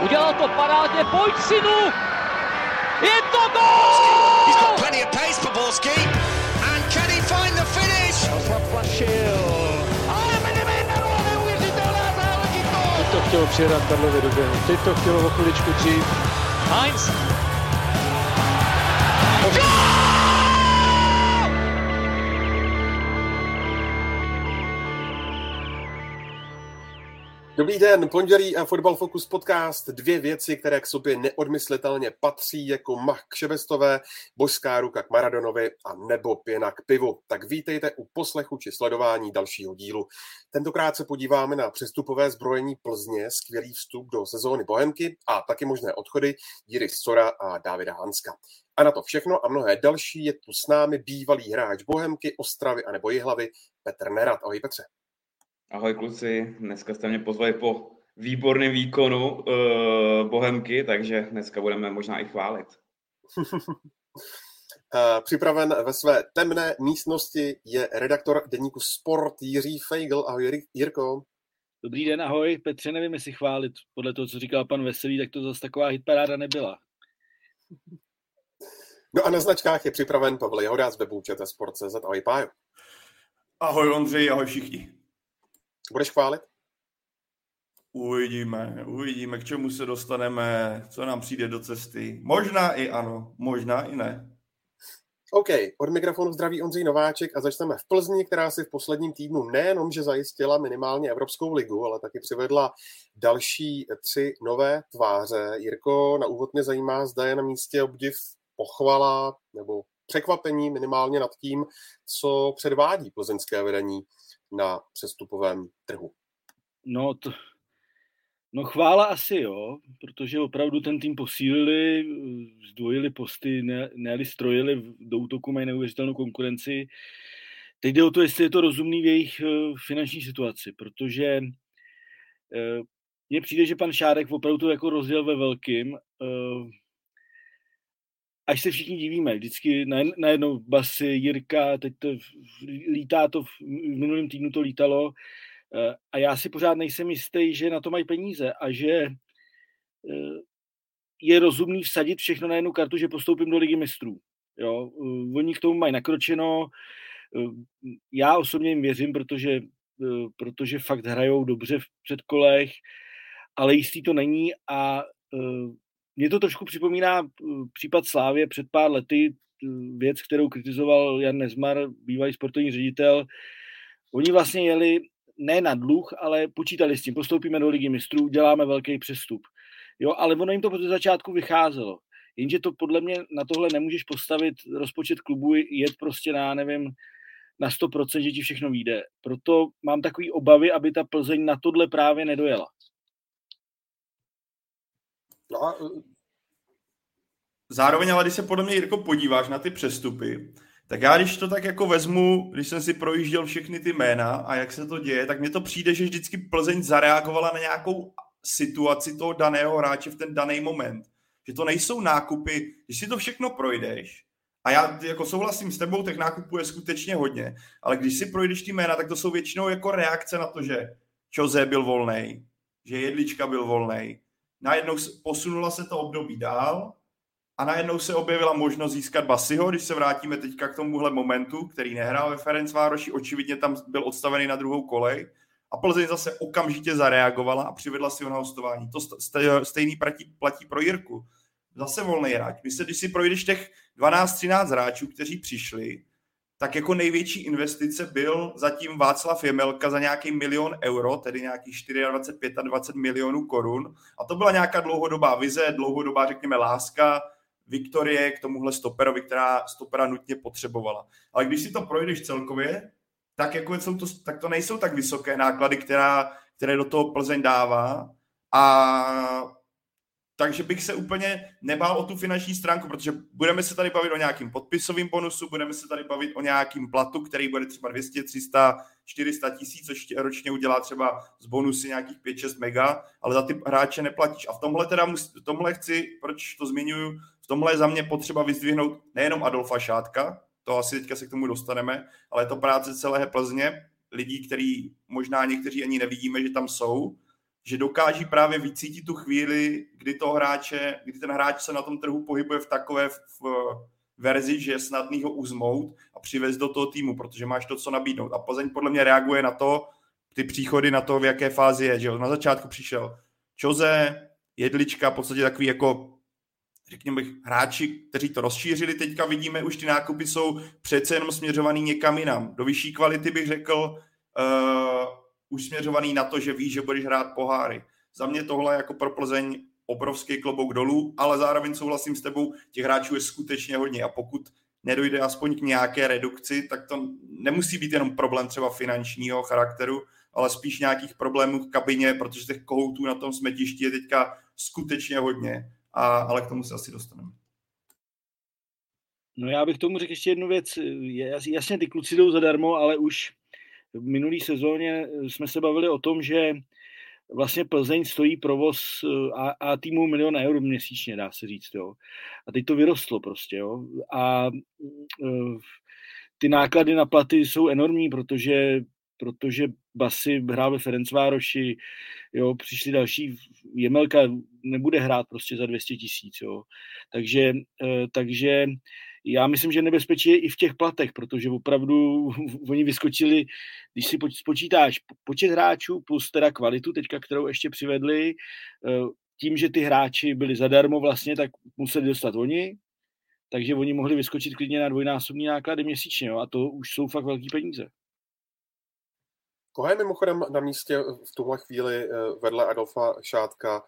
Udělal to parádně, pojď synu! Je to gol! He's got plenty of pace for Borski. And can he find the finish? Teď to chtělo přijedat Karlově do běhu. Teď to chtělo o chviličku dřív. Heinz. Dobrý den, pondělí a Fotbal Focus podcast. Dvě věci, které k sobě neodmyslitelně patří, jako mach k Šebestové, božská ruka k Maradonovi a nebo pěna k pivu. Tak vítejte u poslechu či sledování dalšího dílu. Tentokrát se podíváme na přestupové zbrojení Plzně, skvělý vstup do sezóny Bohemky a taky možné odchody Jiry Sora a Davida Hanska. A na to všechno a mnohé další je tu s námi bývalý hráč Bohemky, Ostravy a nebo Jihlavy Petr Nerad. Ahoj Petře. Ahoj kluci, dneska jste mě pozvali po výborném výkonu uh, Bohemky, takže dneska budeme možná i chválit. Připraven ve své temné místnosti je redaktor deníku Sport Jiří Feigl. Ahoj Jirko. Dobrý den, ahoj. Petře, nevím, jestli chválit. Podle toho, co říkal pan Veselý, tak to zase taková hitparáda nebyla. No a na značkách je připraven Pavel Jehoda z webu Sport.cz. Ahoj Pájo. Ahoj Ondřej, ahoj všichni. Budeš chválit? Uvidíme, uvidíme, k čemu se dostaneme, co nám přijde do cesty. Možná i ano, možná i ne. OK, od mikrofonu zdraví Ondřej Nováček a začneme v Plzni, která si v posledním týdnu nejenom, že zajistila minimálně Evropskou ligu, ale taky přivedla další tři nové tváře. Jirko, na úvod mě zajímá, zda je na místě obdiv pochvala nebo překvapení minimálně nad tím, co předvádí plzeňské vedení na přestupovém trhu? No, to, no chvála asi jo, protože opravdu ten tým posílili, zdvojili posty, ne, ne strojili, do útoku mají neuvěřitelnou konkurenci. Teď jde o to, jestli je to rozumný v jejich eh, finanční situaci, protože eh, mně přijde, že pan Šárek opravdu to jako rozděl ve velkým. Až se všichni divíme, vždycky najednou basy, Jirka, teď to lítá to, v minulém týdnu to lítalo eh, a já si pořád nejsem jistý, že na to mají peníze a že eh, je rozumný vsadit všechno na jednu kartu, že postoupím do ligy mistrů. Jo? Eh, oni k tomu mají nakročeno, já osobně jim věřím, protože, protože fakt hrajou dobře v předkolech, ale jistý to není a mě to trošku připomíná uh, případ Slávě před pár lety, uh, věc, kterou kritizoval Jan Nezmar, bývalý sportovní ředitel. Oni vlastně jeli ne na dluh, ale počítali s tím, postoupíme do ligy mistrů, děláme velký přestup. Jo, ale ono jim to od začátku vycházelo. Jenže to podle mě na tohle nemůžeš postavit rozpočet klubu, jet prostě na, nevím, na 100%, že ti všechno vyjde. Proto mám takový obavy, aby ta Plzeň na tohle právě nedojela. No a e, zároveň, ale když se podle mě, Jirko, podíváš na ty přestupy, tak já když to tak jako vezmu, když jsem si projížděl všechny ty jména a jak se to děje, tak mně to přijde, že vždycky Plzeň zareagovala na nějakou situaci toho daného hráče v ten daný moment. Že to nejsou nákupy, když si to všechno projdeš, a já jako souhlasím s tebou, těch nákupů je skutečně hodně, ale když si projdeš ty jména, tak to jsou většinou jako reakce na to, že Jose byl volný, že Jedlička byl volný, najednou posunula se to období dál a najednou se objevila možnost získat Basiho, když se vrátíme teďka k tomuhle momentu, který nehrál ve Ferencvároši, očividně tam byl odstavený na druhou kolej a Plzeň zase okamžitě zareagovala a přivedla si ho na hostování. To stejný platí, platí pro Jirku. Zase volný hráč. Se, když si projdeš těch 12-13 hráčů, kteří přišli, tak jako největší investice byl zatím Václav Jemelka za nějaký milion euro, tedy nějakých 24, 25 milionů korun. A to byla nějaká dlouhodobá vize, dlouhodobá, řekněme, láska Viktorie k tomuhle stoperovi, která stopera nutně potřebovala. Ale když si to projdeš celkově, tak, jako jsou to, tak to nejsou tak vysoké náklady, která, které do toho Plzeň dává. A takže bych se úplně nebál o tu finanční stránku, protože budeme se tady bavit o nějakým podpisovým bonusu, budeme se tady bavit o nějakým platu, který bude třeba 200, 300, 400 tisíc, což ročně udělá třeba z bonusy nějakých 5-6 mega, ale za ty hráče neplatíš. A v tomhle teda v tomhle chci, proč to zmiňuju, v tomhle je za mě potřeba vyzdvihnout nejenom Adolfa Šátka, to asi teďka se k tomu dostaneme, ale je to práce celé Plzně, lidí, který možná někteří ani nevidíme, že tam jsou, že dokáží právě vycítit tu chvíli, kdy to hráče, kdy ten hráč se na tom trhu pohybuje v takové v, v verzi, že je snadný ho uzmout a přivést do toho týmu, protože máš to, co nabídnout. A Plzeň podle mě reaguje na to, ty příchody na to, v jaké fázi je. Že? Na začátku přišel Čoze, Jedlička, v podstatě takový jako řekněme, hráči, kteří to rozšířili, teďka vidíme, už ty nákupy jsou přece jenom směřovaný někam jinam. Do vyšší kvality bych řekl, uh, už směřovaný na to, že víš, že budeš hrát poháry. Za mě tohle jako pro Plzeň obrovský klobouk dolů, ale zároveň souhlasím s tebou, těch hráčů je skutečně hodně a pokud nedojde aspoň k nějaké redukci, tak to nemusí být jenom problém třeba finančního charakteru, ale spíš nějakých problémů v kabině, protože těch kohoutů na tom smetišti je teďka skutečně hodně, a, ale k tomu se asi dostaneme. No já bych tomu řekl ještě jednu věc. Jasně, ty kluci jdou zadarmo, ale už v minulý sezóně jsme se bavili o tom, že vlastně Plzeň stojí provoz eh, a, a týmu milion eur měsíčně, dá se říct. Jo. A teď to vyrostlo prostě. Jo. A uh, ty náklady na platy jsou enormní, protože protože Basy hrál ve Ferencvároši, jo, přišli další, Jemelka nebude hrát prostě za 200 tisíc, jo. Takže, takže já myslím, že nebezpečí je i v těch platech, protože opravdu oni vyskočili, když si spočítáš počet hráčů plus teda kvalitu teďka, kterou ještě přivedli, eh, tím, že ty hráči byli zadarmo vlastně, tak museli dostat oni, takže oni mohli vyskočit klidně na dvojnásobní náklady měsíčně jo, a to už jsou fakt velký peníze. Koho je mimochodem na místě v tuhle chvíli eh, vedle Adolfa Šátka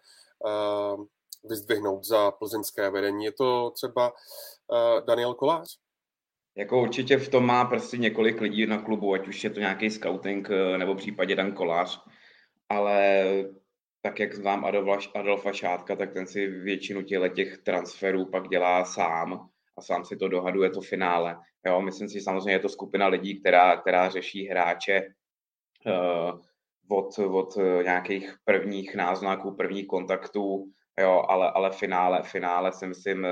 eh, vyzdvihnout za plzeňské vedení? Je to třeba uh, Daniel Kolář? Jako určitě v tom má prostě několik lidí na klubu, ať už je to nějaký scouting eh, nebo případě Dan Kolář, ale tak jak znám Adolfa, Adolfa Šátka, tak ten si většinu těch transferů pak dělá sám a sám si to dohaduje to finále. Jo, myslím si, samozřejmě je to skupina lidí, která, která řeší hráče uh, od, od nějakých prvních náznaků, prvních kontaktů Jo, ale, ale finále, finále si myslím, eh,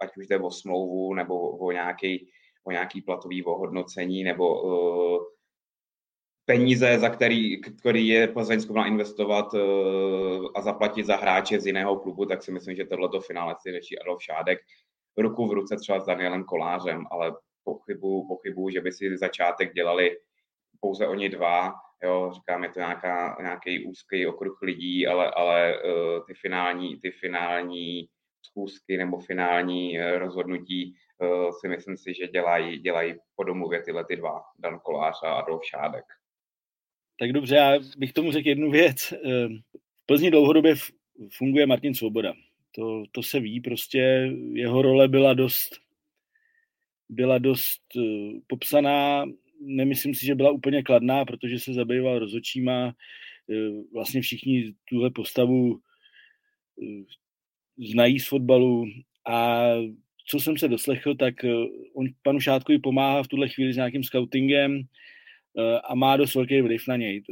ať už jde o smlouvu nebo o nějaký, o nějaký platový ohodnocení nebo uh, peníze, za který, který je Plzeň schopná investovat uh, a zaplatit za hráče z jiného klubu, tak si myslím, že tohleto finále si řeší Adolf Šádek. Ruku v ruce třeba s Danielem Kolářem, ale pochybu, pochybu, že by si začátek dělali pouze oni dva, jo, říkám, je to nějaká, nějaký úzký okruh lidí, ale, ale uh, ty finální, ty finální schůzky nebo finální uh, rozhodnutí uh, si myslím si, že dělají, dělají po domluvě tyhle ty dva, Dan Kolář a Adolf Šádek. Tak dobře, já bych tomu řekl jednu věc. V Plzni dlouhodobě funguje Martin Svoboda. To, to se ví, prostě jeho role byla dost byla dost popsaná nemyslím si, že byla úplně kladná, protože se zabýval rozočíma. E, vlastně všichni tuhle postavu e, znají z fotbalu a co jsem se doslechl, tak e, on panu Šátkovi pomáhá v tuhle chvíli s nějakým scoutingem a má dost velký vliv na něj,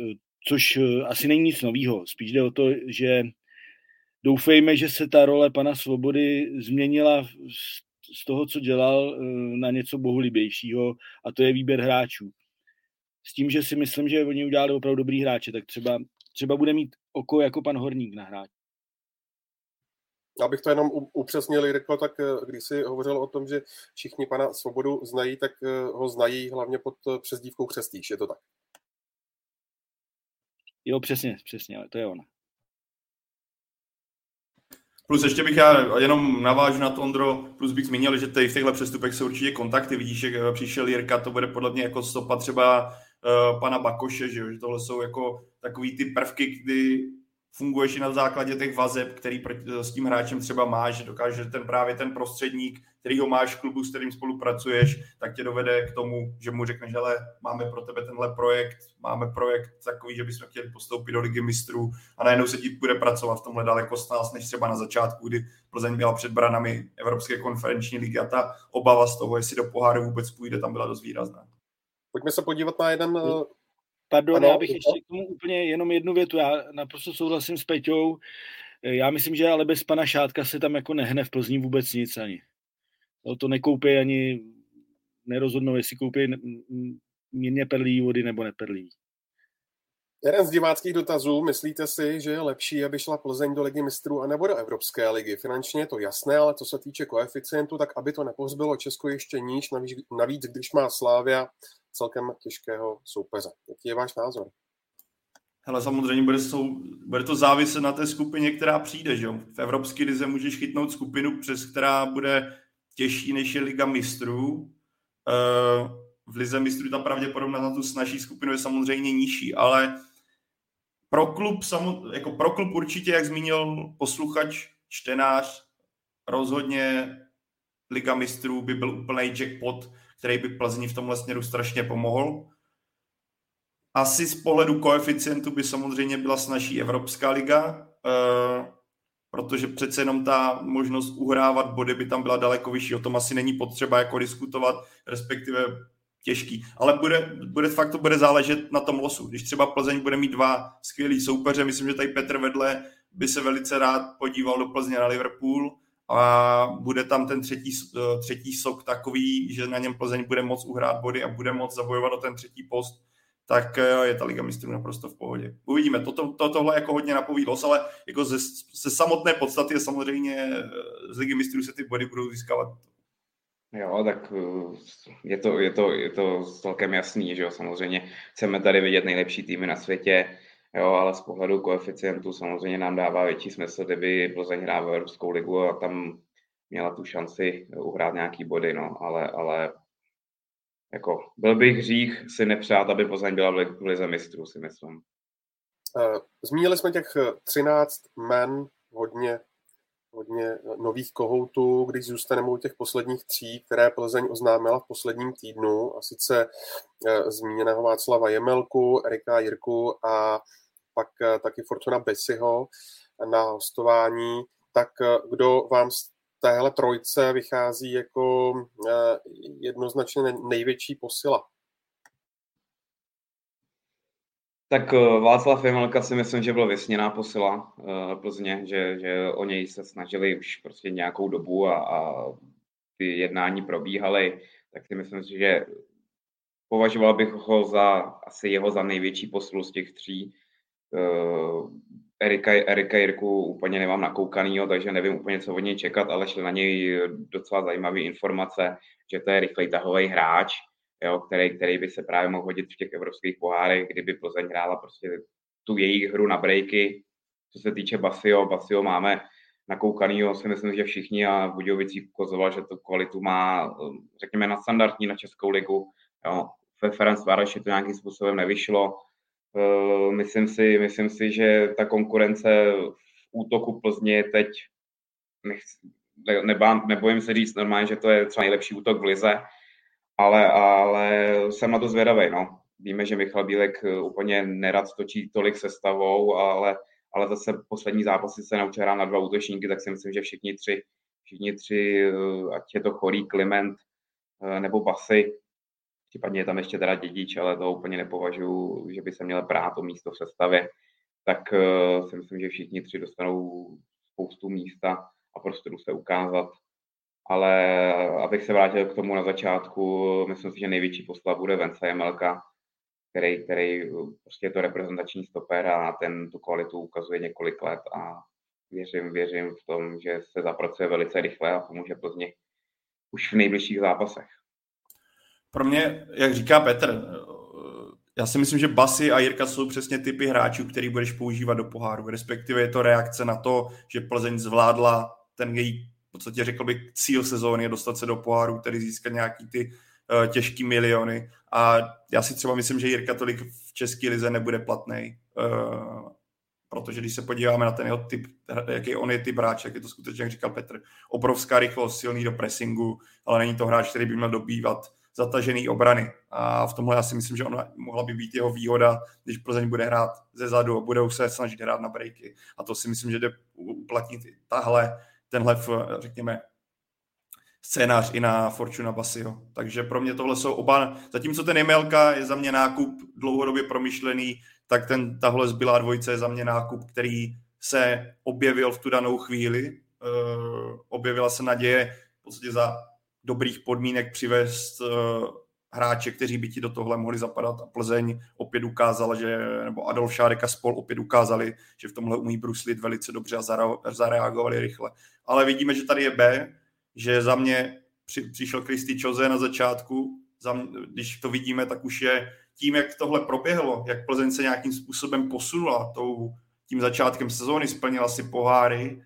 což asi není nic novýho. Spíš jde o to, že doufejme, že se ta role pana Svobody změnila toho, co dělal, eh, na něco bohulibějšího a to je výběr hráčů. S tím, že si myslím, že oni udělali opravdu dobrý hráče, tak třeba, třeba bude mít oko jako pan Horník na hráč. Abych to jenom upřesnil, řekl, tak eh, když si hovořil o tom, že všichni pana Svobodu znají, tak eh, ho znají hlavně pod přezdívkou Křestíš, je to tak? Jo, přesně, přesně, ale to je ona. Plus ještě bych já jenom navážu na to, Ondro, plus bych zmínil, že tady v těchto přestupech jsou určitě kontakty. Vidíš, že eh, přišel Jirka, to bude podle mě jako stopa třeba uh, pana Bakoše, že, že tohle jsou jako takový ty prvky, kdy funguješ i na základě těch vazeb, který s tím hráčem třeba máš, že dokáže ten právě ten prostředník, který ho máš v klubu, s kterým spolupracuješ, tak tě dovede k tomu, že mu řekneš, že máme pro tebe tenhle projekt, máme projekt takový, že bychom chtěli postoupit do ligy mistrů a najednou se ti bude pracovat v tomhle daleko s nás, než třeba na začátku, kdy Plzeň byla před branami Evropské konferenční ligy a ta obava z toho, jestli do poháru vůbec půjde, tam byla dost výrazná. Pojďme se podívat na jeden Pardon, ano, já bych ještě k tomu úplně jenom jednu větu. Já naprosto souhlasím s Peťou. Já myslím, že ale bez pana Šátka se tam jako nehne v Plzni vůbec nic ani. No, to nekoupí ani, nerozhodnou, jestli koupí mírně perlí vody nebo neperlí. Jeden z diváckých dotazů, myslíte si, že je lepší, aby šla Plzeň do ligy mistrů anebo do Evropské ligy? Finančně je to jasné, ale co se týče koeficientu, tak aby to nepohřbilo Česko ještě níž, navíc, navíc když má Slávia celkem těžkého soupeře. Jaký je váš názor? Hele, samozřejmě bude, sou, bude to záviset na té skupině, která přijde. Že? V Evropské lize můžeš chytnout skupinu, přes která bude těžší než je Liga mistrů. Eh, v Lize mistrů ta pravděpodobnost na tu snažší skupinu je samozřejmě nižší, ale pro klub, jako pro klub určitě, jak zmínil posluchač, čtenář, rozhodně Liga mistrů by byl úplný jackpot, který by Plzni v tomhle směru strašně pomohl. Asi z pohledu koeficientu by samozřejmě byla snažší Evropská liga, eh, protože přece jenom ta možnost uhrávat body by tam byla daleko vyšší. O tom asi není potřeba jako diskutovat, respektive těžký. Ale bude, bude, fakt to bude záležet na tom losu. Když třeba Plzeň bude mít dva skvělý soupeře, myslím, že tady Petr vedle by se velice rád podíval do Plzně na Liverpool a bude tam ten třetí, eh, třetí sok takový, že na něm Plzeň bude moc uhrát body a bude moc zabojovat o ten třetí post, tak eh, je ta Liga mistrů naprosto v pohodě. Uvidíme, toto, to, tohle jako hodně napoví los, ale jako ze, ze samotné podstaty je samozřejmě eh, z Ligy mistrů se ty body budou získávat Jo, tak je to, je to, je to celkem jasný, že jo, samozřejmě chceme tady vidět nejlepší týmy na světě, jo, ale z pohledu koeficientu samozřejmě nám dává větší smysl, kdyby Plzeň hrála v Evropskou ligu a tam měla tu šanci uhrát nějaký body, no, ale, ale jako byl bych hřích si nepřát, aby Plzeň byla v lize mistrů, si myslím. Eh, zmínili jsme těch 13 men, hodně hodně nových kohoutů, když zůstaneme u těch posledních tří, které Plzeň oznámila v posledním týdnu, a sice zmíněného Václava Jemelku, Erika Jirku a pak e, taky Fortuna Besiho na hostování, tak e, kdo vám z téhle trojce vychází jako jednoznačně největší posila? Tak eh, Václav Jemelka si myslím, že byl vysněná posila Plzně, že, že o něj se snažili už prostě nějakou dobu a, a ty jednání probíhaly, tak si myslím, že považoval bych ho za asi jeho za největší poslu z těch tří. Uh, Erika, Erika Jirku úplně nemám nakoukanýho, takže nevím úplně, co od něj čekat, ale šly na něj docela zajímavé informace, že to je rychlej tahový hráč, jo, který, který by se právě mohl hodit v těch evropských pohárech, kdyby Plzeň hrála prostě tu jejich hru na breaky. Co se týče Basio, Basio máme nakoukanýho, si myslím, že všichni a Budějovicí ukazoval, že tu kvalitu má, řekněme, na standardní na Českou ligu. Jo. Ve Ferenc Vároši to nějakým způsobem nevyšlo. Eh, myslím si, myslím si, že ta konkurence v útoku Plzně je teď, nechci, nebojím se říct normálně, že to je třeba nejlepší útok v lize, ale, ale jsem na to zvědavý. No. Víme, že Michal Bílek eh, úplně nerad točí tolik sestavou, ale, ale zase poslední zápasy se naučil na dva útočníky, tak si myslím, že všichni tři, všichni tři, eh, ať je to Chorý, Kliment nebo Basy, případně je tam ještě teda dědič, ale to úplně nepovažuji, že by se měl brát o místo v sestavě, tak si myslím, že všichni tři dostanou spoustu místa a prostoru se ukázat ale abych se vrátil k tomu na začátku, myslím si, že největší poslava bude Vence Jemelka, který, který prostě je to reprezentační stoper a ten tu kvalitu ukazuje několik let a věřím, věřím v tom, že se zapracuje velice rychle a pomůže Plzni už v nejbližších zápasech. Pro mě, jak říká Petr, já si myslím, že Basy a Jirka jsou přesně typy hráčů, který budeš používat do poháru. Respektive je to reakce na to, že Plzeň zvládla ten její podstatě řekl bych cíl sezóny je dostat se do poháru, tedy získat nějaký ty uh, těžký miliony a já si třeba myslím, že Jirka tolik v české lize nebude platný, uh, protože když se podíváme na ten jeho typ, jaký on je typ hráč, jak je to skutečně, jak říkal Petr, obrovská rychlost, silný do pressingu, ale není to hráč, který by měl dobývat zatažený obrany. A v tomhle já si myslím, že ona mohla by být jeho výhoda, když Plzeň bude hrát ze zadu a budou se snažit hrát na breaky. A to si myslím, že jde uplatnit tahle tenhle, řekněme, scénář i na Fortuna Basio. Takže pro mě tohle jsou oba, zatímco ten Jemelka je za mě nákup dlouhodobě promyšlený, tak ten, tahle zbylá dvojice je za mě nákup, který se objevil v tu danou chvíli. Uh, objevila se naděje v podstatě za dobrých podmínek přivést uh, hráče, kteří by ti do tohle mohli zapadat. A Plzeň opět ukázala, že, nebo Adolf Šárek a spol opět ukázali, že v tomhle umí bruslit velice dobře a zareagovali rychle. Ale vidíme, že tady je B, že za mě při, přišel Kristi Čoze na začátku, za mě, když to vidíme, tak už je tím, jak tohle proběhlo, jak Plzeň se nějakým způsobem posunula tou, tím začátkem sezóny, splnila si poháry,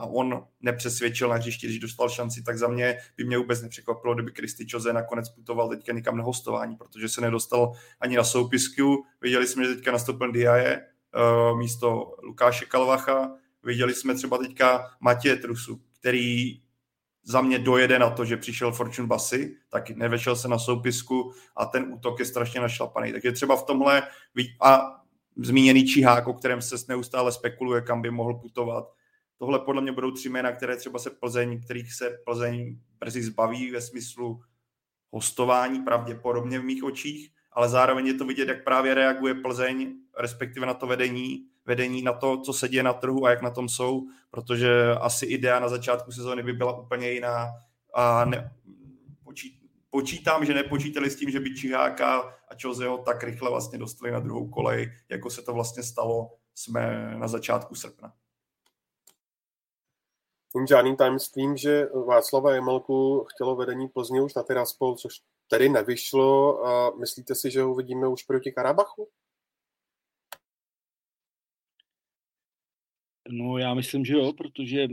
a on nepřesvědčil na hřišti, když dostal šanci, tak za mě by mě vůbec nepřekvapilo, kdyby Kristi Čoze nakonec putoval teďka někam na hostování, protože se nedostal ani na soupisku. Viděli jsme, že teďka nastoupil Diaje uh, místo Lukáše Kalvacha. Viděli jsme třeba teďka Matěje Trusu, který za mě dojede na to, že přišel Fortune Basy, tak nevešel se na soupisku a ten útok je strašně našlapaný. Takže třeba v tomhle a zmíněný Čihák, o kterém se neustále spekuluje, kam by mohl putovat, Tohle podle mě budou tři jména, které třeba se Plzeň, kterých se Plzeň brzy zbaví ve smyslu hostování pravděpodobně v mých očích, ale zároveň je to vidět, jak právě reaguje Plzeň, respektive na to vedení, vedení na to, co se děje na trhu a jak na tom jsou, protože asi idea na začátku sezóny by byla úplně jiná a ne, počít, počítám, že nepočítali s tím, že by Čiháka a Čozeho tak rychle vlastně dostali na druhou kolej, jako se to vlastně stalo jsme na začátku srpna tím žádným tajemstvím, že Václava Jemelku chtělo vedení Plzně už na Tiraspol, což tedy nevyšlo. A myslíte si, že ho uvidíme už proti Karabachu? No já myslím, že jo, protože,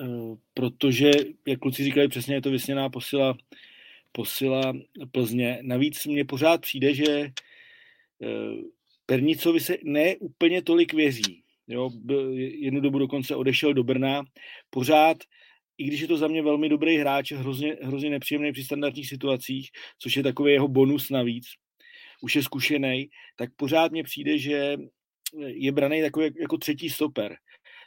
uh, protože jak kluci říkali přesně, je to vysněná posila, posila Plzně. Navíc mně pořád přijde, že uh, Pernicovi se ne úplně tolik věří. Jo, jednu dobu dokonce odešel do Brna. Pořád, i když je to za mě velmi dobrý hráč, hrozně, hrozně nepříjemný při standardních situacích, což je takový jeho bonus navíc, už je zkušený, tak pořád mně přijde, že je braný takový jako třetí stoper.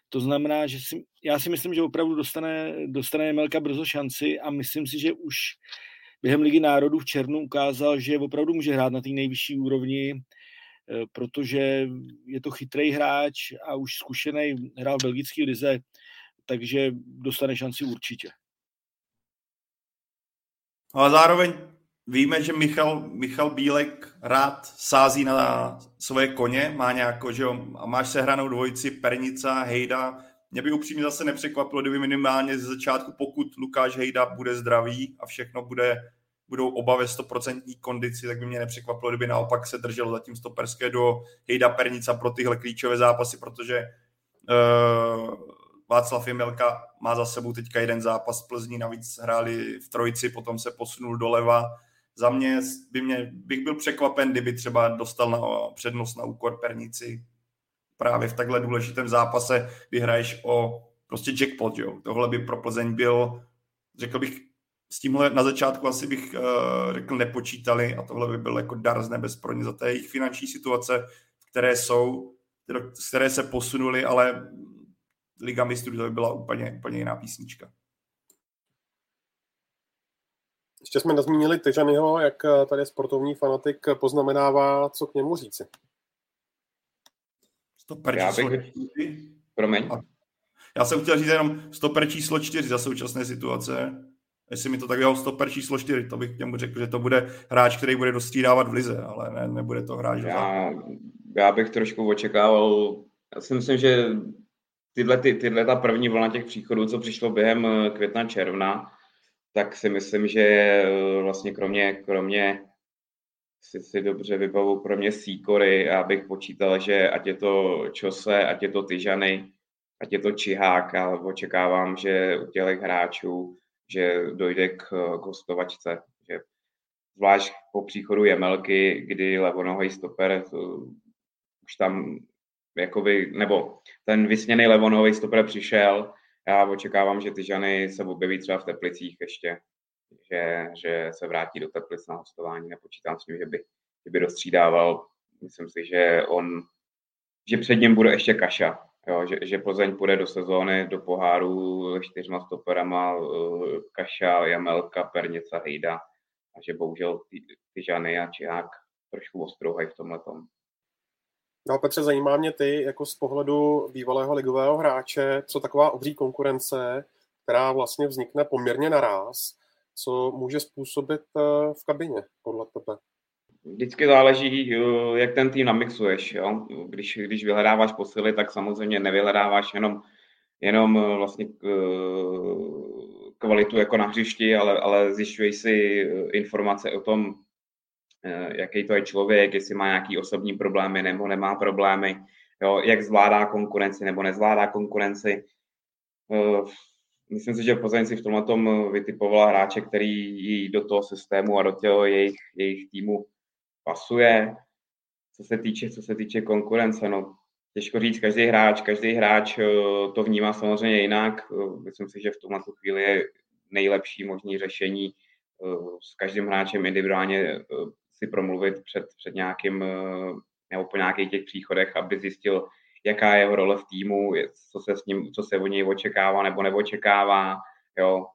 To znamená, že si, já si myslím, že opravdu dostane, dostane Melka brzo šanci a myslím si, že už během Ligy národů v červnu ukázal, že opravdu může hrát na té nejvyšší úrovni protože je to chytrý hráč a už zkušený, hrál v belgické lize, takže dostane šanci určitě. Ale zároveň víme, že Michal, Michal Bílek rád sází na svoje koně, má nějakou, že jo, a máš sehranou dvojici Pernica, Hejda. Mě by upřímně zase nepřekvapilo, kdyby minimálně ze začátku, pokud Lukáš Hejda bude zdravý a všechno bude budou oba ve 100% kondici, tak by mě nepřekvapilo, kdyby naopak se drželo zatím stoperské do Hejda Pernica pro tyhle klíčové zápasy, protože uh, Václav Jemelka má za sebou teďka jeden zápas v Plzni, navíc hráli v trojici, potom se posunul doleva. Za mě, by mě bych byl překvapen, kdyby třeba dostal na přednost na úkor Pernici právě v takhle důležitém zápase, kdy hraješ o prostě jackpot, jo. Tohle by pro Plzeň byl, řekl bych, s tímhle na začátku asi bych uh, řekl nepočítali a tohle by byl jako dar z nebes pro ně za té jejich finanční situace, které jsou, které se posunuly, ale Liga mistrů to by byla úplně, úplně jiná písnička. Ještě jsme nazmínili Tyžanyho, jak eh, tady sportovní fanatik poznamenává, co k němu říci. Stoper Já bych... Promiň. Já jsem chtěl říct jenom stoper číslo čtyři za současné situace jestli mi to tak dal stoper číslo 4, to bych němu řekl, že to bude hráč, který bude dostřídávat v lize, ale ne, nebude to hráč. Já, já bych trošku očekával, já si myslím, že tyhle, ty, tyhle ta první vlna těch příchodů, co přišlo během eh, května, června, tak si myslím, že eh, vlastně kromě, kromě si, si dobře vybavu, kromě Sýkory, já bych počítal, že ať je to Čose, ať je to Tyžany, ať je to Čihák, ale očekávám, že u těch hráčů že dojde k, k hostovačce. Že zvlášť po příchodu Jemelky, kdy levonohý stoper už tam jakoby, nebo ten vysněný levonohý stoper přišel, já očekávám, že ty žany se objeví třeba v Teplicích ještě, že, že se vrátí do Teplic na hostování, nepočítám s tím, že by, že by dostřídával. Myslím si, že on, že před ním bude ještě Kaša, Jo, že, že Plzeň půjde do sezóny, do poháru čtyřma stoperama uh, Kaša, Jamelka, Pernica, Hejda a že bohužel ty, ty a Čihák trošku ostrouhají v tomhle tom. No Petře, zajímá mě ty jako z pohledu bývalého ligového hráče, co taková obří konkurence, která vlastně vznikne poměrně naraz, co může způsobit eh, v kabině, podle tebe? Vždycky záleží, jak ten tým namixuješ. Jo? Když, když vyhledáváš posily, tak samozřejmě nevyhledáváš jenom, jenom vlastně kvalitu jako na hřišti, ale, ale zjišťuješ si informace o tom, jaký to je člověk, jestli má nějaký osobní problémy nebo nemá problémy, jo? jak zvládá konkurenci nebo nezvládá konkurenci. Myslím si, že Plzeň si v tomhle tom vytipovala hráče, který do toho systému a do toho jejich, jejich týmu pasuje. Co se týče, co se týče konkurence, no, těžko říct, každý hráč, každý hráč eh, to vnímá samozřejmě jinak. Eh, myslím si, že v tomhle chvíli je nejlepší možný řešení eh, s každým hráčem individuálně si promluvit před, před nějakým nebo po nějakých těch příchodech, aby zjistil, jaká je jeho role v týmu, co se, s ním, co se od něj očekává nebo neočekává. Jo.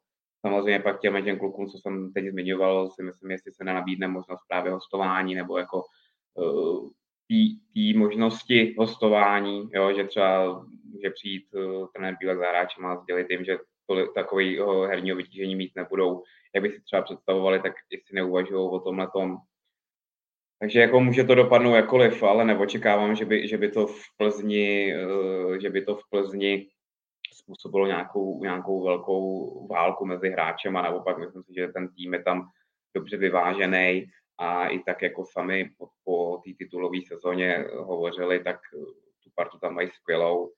Samozřejmě pak těm, těm klukům, co jsem teď zmiňoval, si myslím, jestli se nenabídne možnost právě hostování nebo jako uh, té možnosti hostování, jo, že třeba může přijít uh, trenér Bílek za hráčem a sdělit jim, že takový uh, herního vytížení mít nebudou, jak by si třeba představovali, tak jestli neuvažují o tomhle tom. Takže jako může to dopadnout jakoliv, ale neočekávám, že by, že by to v Plzni, uh, že by to v Plzni způsobilo nějakou, nějakou velkou válku mezi hráčem a naopak myslím si, že ten tým je tam dobře vyvážený a i tak jako sami po, po té titulové sezóně hovořili, tak tu partu tam mají skvělou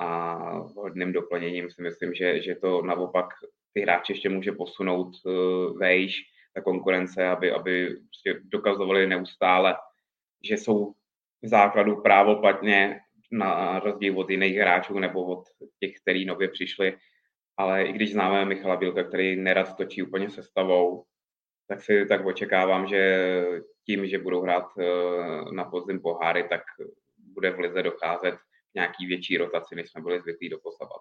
a hodným doplněním si myslím, že, že to naopak ty hráče ještě může posunout uh, vejš, ta konkurence, aby, aby prostě dokazovali neustále, že jsou v základu právoplatně na rozdíl od jiných hráčů nebo od těch, kteří nově přišli. Ale i když známe Michala Bílka, který nerad točí úplně sestavou, tak si tak očekávám, že tím, že budou hrát eh, na podzim poháry, tak bude v lize docházet nějaký větší rotaci, než jsme byli zvyklí doposavat.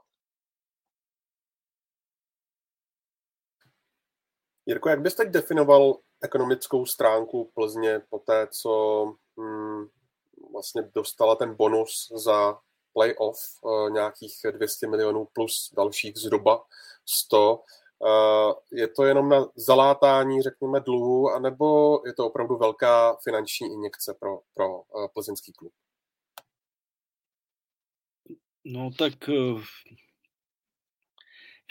Jirko, jak byste definoval ekonomickou stránku Plzně po té, co hmm, vlastně dostala ten bonus za playoff uh, nějakých 200 milionů plus dalších zhruba 100. Uh, eh, je to jenom na zalátání, řekněme, dluhu, anebo je to opravdu velká finanční injekce pro, pro uh, plzeňský klub? No tak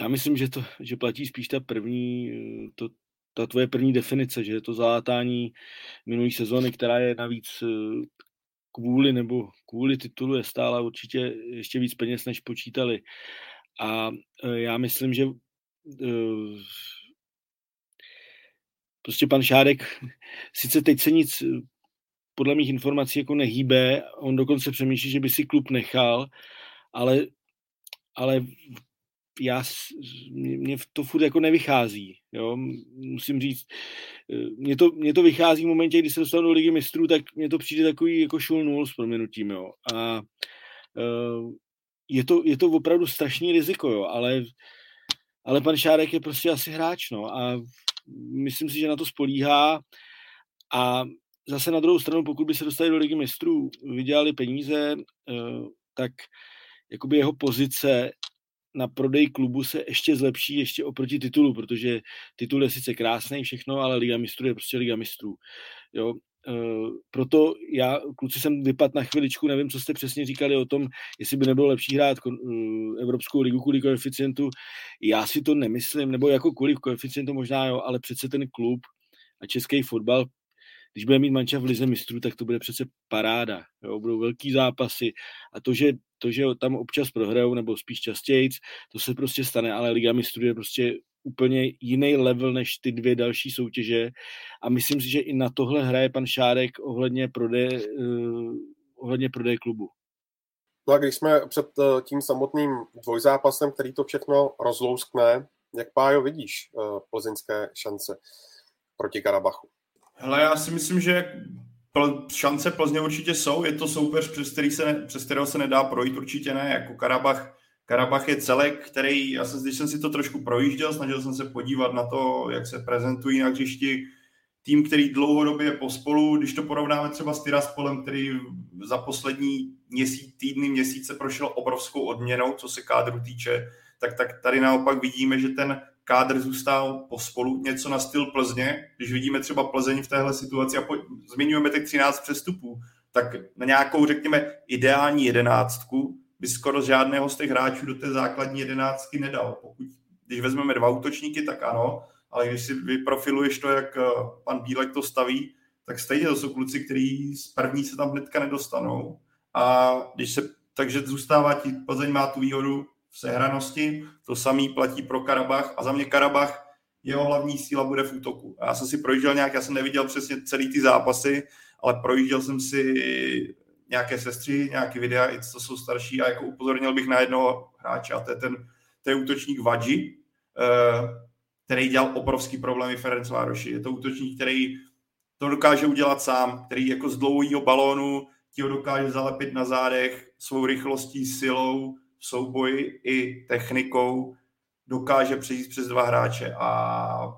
já myslím, že to že platí spíš ta první, to, ta tvoje první definice, že je to zalátání minulý sezóny, která je navíc kvůli nebo kvůli titulu je stála určitě ještě víc peněz, než počítali. A e, já myslím, že e, prostě pan Šárek, sice teď se nic podle mých informací jako nehýbe, on dokonce přemýšlí, že by si klub nechal, ale, ale já, mě to furt jako nevychází, jo, musím říct, eh, mě to, mě to vychází v momentě, kdy se dostanu do ligy mistrů, tak mně to přijde takový jako šul nul s proměnutím, jo, a uh, je to, je to opravdu strašný riziko, jo, ale, ale pan Šárek je prostě asi hráč, no, a myslím si, že na to spolíhá. A zase na druhou stranu, pokud by se dostali do ligy mistrů, vydělali peníze, uh, tak jakoby jeho pozice na prodej klubu se ještě zlepší ještě oproti titulu, protože titul je sice krásný všechno, ale Liga mistrů je prostě Liga mistrů. Jo? E, proto já, kluci jsem vypad na chviličku, nevím, co jste přesně říkali o tom, jestli by nebylo lepší hrát e, Evropskou ligu kvůli koeficientu. Já si to nemyslím, nebo jako kvůli koeficientu možná jo, ale přece ten klub a český fotbal když bude mít manča v lize mistrů, tak to bude přece paráda. Jo? Budou velký zápasy a to, že, to, že tam občas prohrajou, nebo spíš častěji, to se prostě stane, ale Liga mistrů je prostě úplně jiný level než ty dvě další soutěže a myslím si, že i na tohle hraje pan Šárek ohledně prodeje, uh, ohledně prodeje klubu. No a když jsme před uh, tím samotným dvojzápasem, který to všechno rozlouskne, jak Pájo vidíš uh, plzeňské šance proti Karabachu? Hele, já si myslím, že šance Plzně určitě jsou. Je to soupeř, přes, který se přes kterého se nedá projít, určitě ne. Jako Karabach, Karabach je celek, který, já jsem, když jsem si to trošku projížděl, snažil jsem se podívat na to, jak se prezentují na hřišti, tým, který dlouhodobě je pospolu, když to porovnáme třeba s Tiraspolem, který za poslední měsíc, týdny, měsíce prošel obrovskou odměnou, co se kádru týče, tak, tak tady naopak vidíme, že ten kádr zůstal pospolu, něco na styl Plzně, když vidíme třeba Plzeň v téhle situaci a po, zmiňujeme těch 13 přestupů, tak na nějakou, řekněme, ideální jedenáctku by skoro žádného z těch hráčů do té základní jedenáctky nedal. Pokud, když vezmeme dva útočníky, tak ano, ale když si vyprofiluješ to, jak eh, pan Bílek to staví, tak stejně to jsou kluci, kteří z první se tam hnedka nedostanou. A když se, takže zůstává ti, Plzeň má tu výhodu v sehranosti, to samý platí pro Karabach a za mě Karabach jeho hlavní síla bude v útoku. Já jsem si projížděl nějak, já jsem neviděl přesně celý ty zápasy, ale projížděl jsem si nějaké sestři, nějaké videa, i co jsou starší a jako upozornil bych na jednoho hráče a to je ten, to je útočník Vadži, eh, který dělal obrovský problémy Ferenc Vároši. Je to útočník, který to dokáže udělat sám, který jako z dlouhého balónu ti ho dokáže zalepit na zádech svou rychlostí, silou, souboji i technikou dokáže přejít přes dva hráče a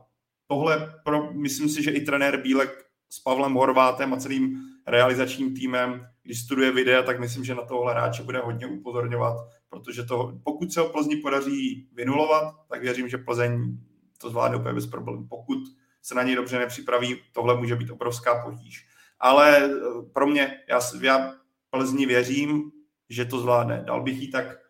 tohle, pro, myslím si, že i trenér Bílek s Pavlem Horvátem a celým realizačním týmem, když studuje videa, tak myslím, že na tohle hráče bude hodně upozorňovat, protože to, pokud se ho Plzni podaří vynulovat, tak věřím, že Plzeň to zvládne úplně bez problémů. Pokud se na něj dobře nepřipraví, tohle může být obrovská potíž. Ale eh, pro mě, já, já Plzni věřím, že to zvládne. Dal bych jí tak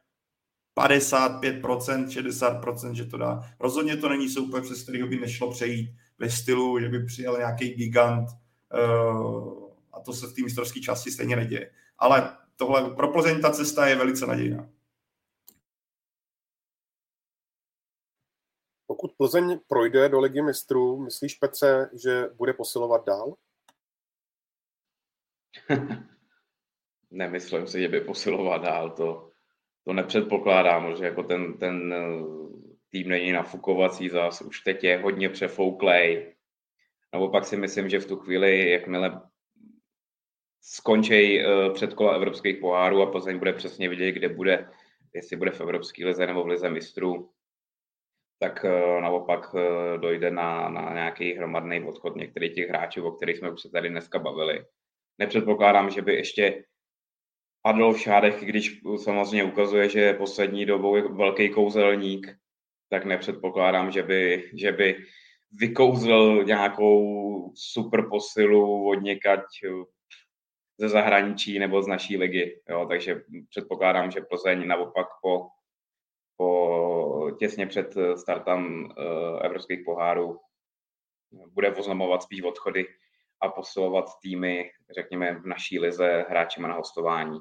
55%, 60%, že to dá. Rozhodně to není soupeř, přes kterého by nešlo přejít ve stylu, že by přijel nějaký gigant uh, a to se v té mistrovské části stejně neděje. Ale tohle pro Plzeň ta cesta je velice nadějná. Pokud Plzeň projde do ligy mistrů, myslíš, Petře, že bude posilovat dál? Nemyslím si, že by posiloval dál. To, to nepředpokládám, že jako ten, ten eh, tým není nafukovací zas, už teď je hodně přefouklej. pak si myslím, že v tu chvíli, jakmile skončí uh, předkola evropských pohárů a Plzeň bude přesně vidět, kde bude, jestli bude v Evropské lize nebo v lize mistrů, tak uh, naopak dojde na, na nějaký hromadný odchod některých těch hráčů, o kterých jsme už se tady dneska bavili. Nepředpokládám, že by ještě Adolf Šádek, když samozřejmě ukazuje, že poslední dobou je velký kouzelník, tak nepředpokládám, že by, že by vykouzl nějakou super posilu od někať ze zahraničí nebo z naší ligy. Jo, takže předpokládám, že Plzeň naopak po, po těsně před startem uh, evropských pohárů bude oznamovat spíš odchody a posilovat týmy, řekněme, v naší lize hráčima na hostování.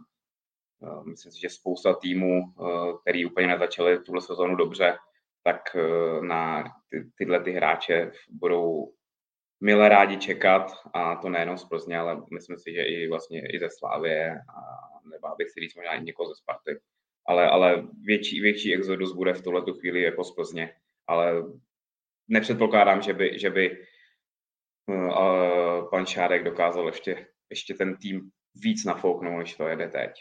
Uh, myslím si, že spousta týmů, uh, který úplně nezačaly tuhle sezónu dobře, tak na ty, tyhle ty hráče budou milé rádi čekat a to nejenom z Plzně, ale myslím si, že i vlastně i ze Slávě a nebo abych si říct možná i někoho ze Sparty. Ale, ale větší, větší exodus bude v tuhle chvíli jako z Plzně, ale nepředpokládám, že by, že by uh, pan Šárek dokázal ještě, ještě ten tým víc nafouknout, než to jede teď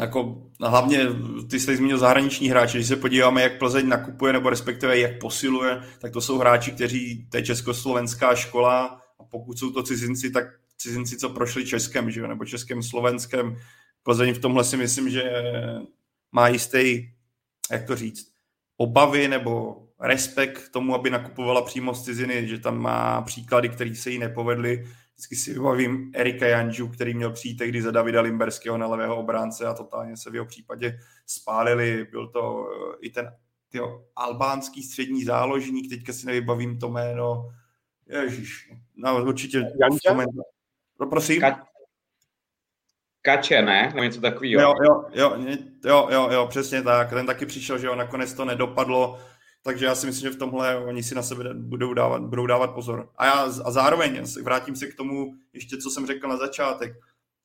jako hlavně ty jsi zmínil zahraniční hráči, když se podíváme, jak Plzeň nakupuje nebo respektive jak posiluje, tak to jsou hráči, kteří, to je československá škola a pokud jsou to cizinci, tak cizinci, co prošli Českem, že nebo Českém, Slovenskem. Plzeň v tomhle si myslím, že má jistý, jak to říct, obavy nebo respekt k tomu, aby nakupovala přímo z ciziny, že tam má příklady, které se jí nepovedly, Vždycky si vybavím Erika Janžu, který měl přijít tehdy za Davida Limberského na levého obránce a totálně se v jeho případě spálili. Byl to eh, i ten tyjo, albánský střední záložník, teďka si nevybavím to jméno. Ježíš, no určitě. Janča? No, prosím. Ka- Kače, ne? Nebo něco takového. Jo, jo, jo, jo, jo, jo, přesně tak. Ten taky přišel, že jo, nakonec to nedopadlo takže já si myslím, že v tomhle oni si na sebe budou dávat, budou dávat pozor. A, já, a zároveň vrátím se k tomu ještě, co jsem řekl na začátek.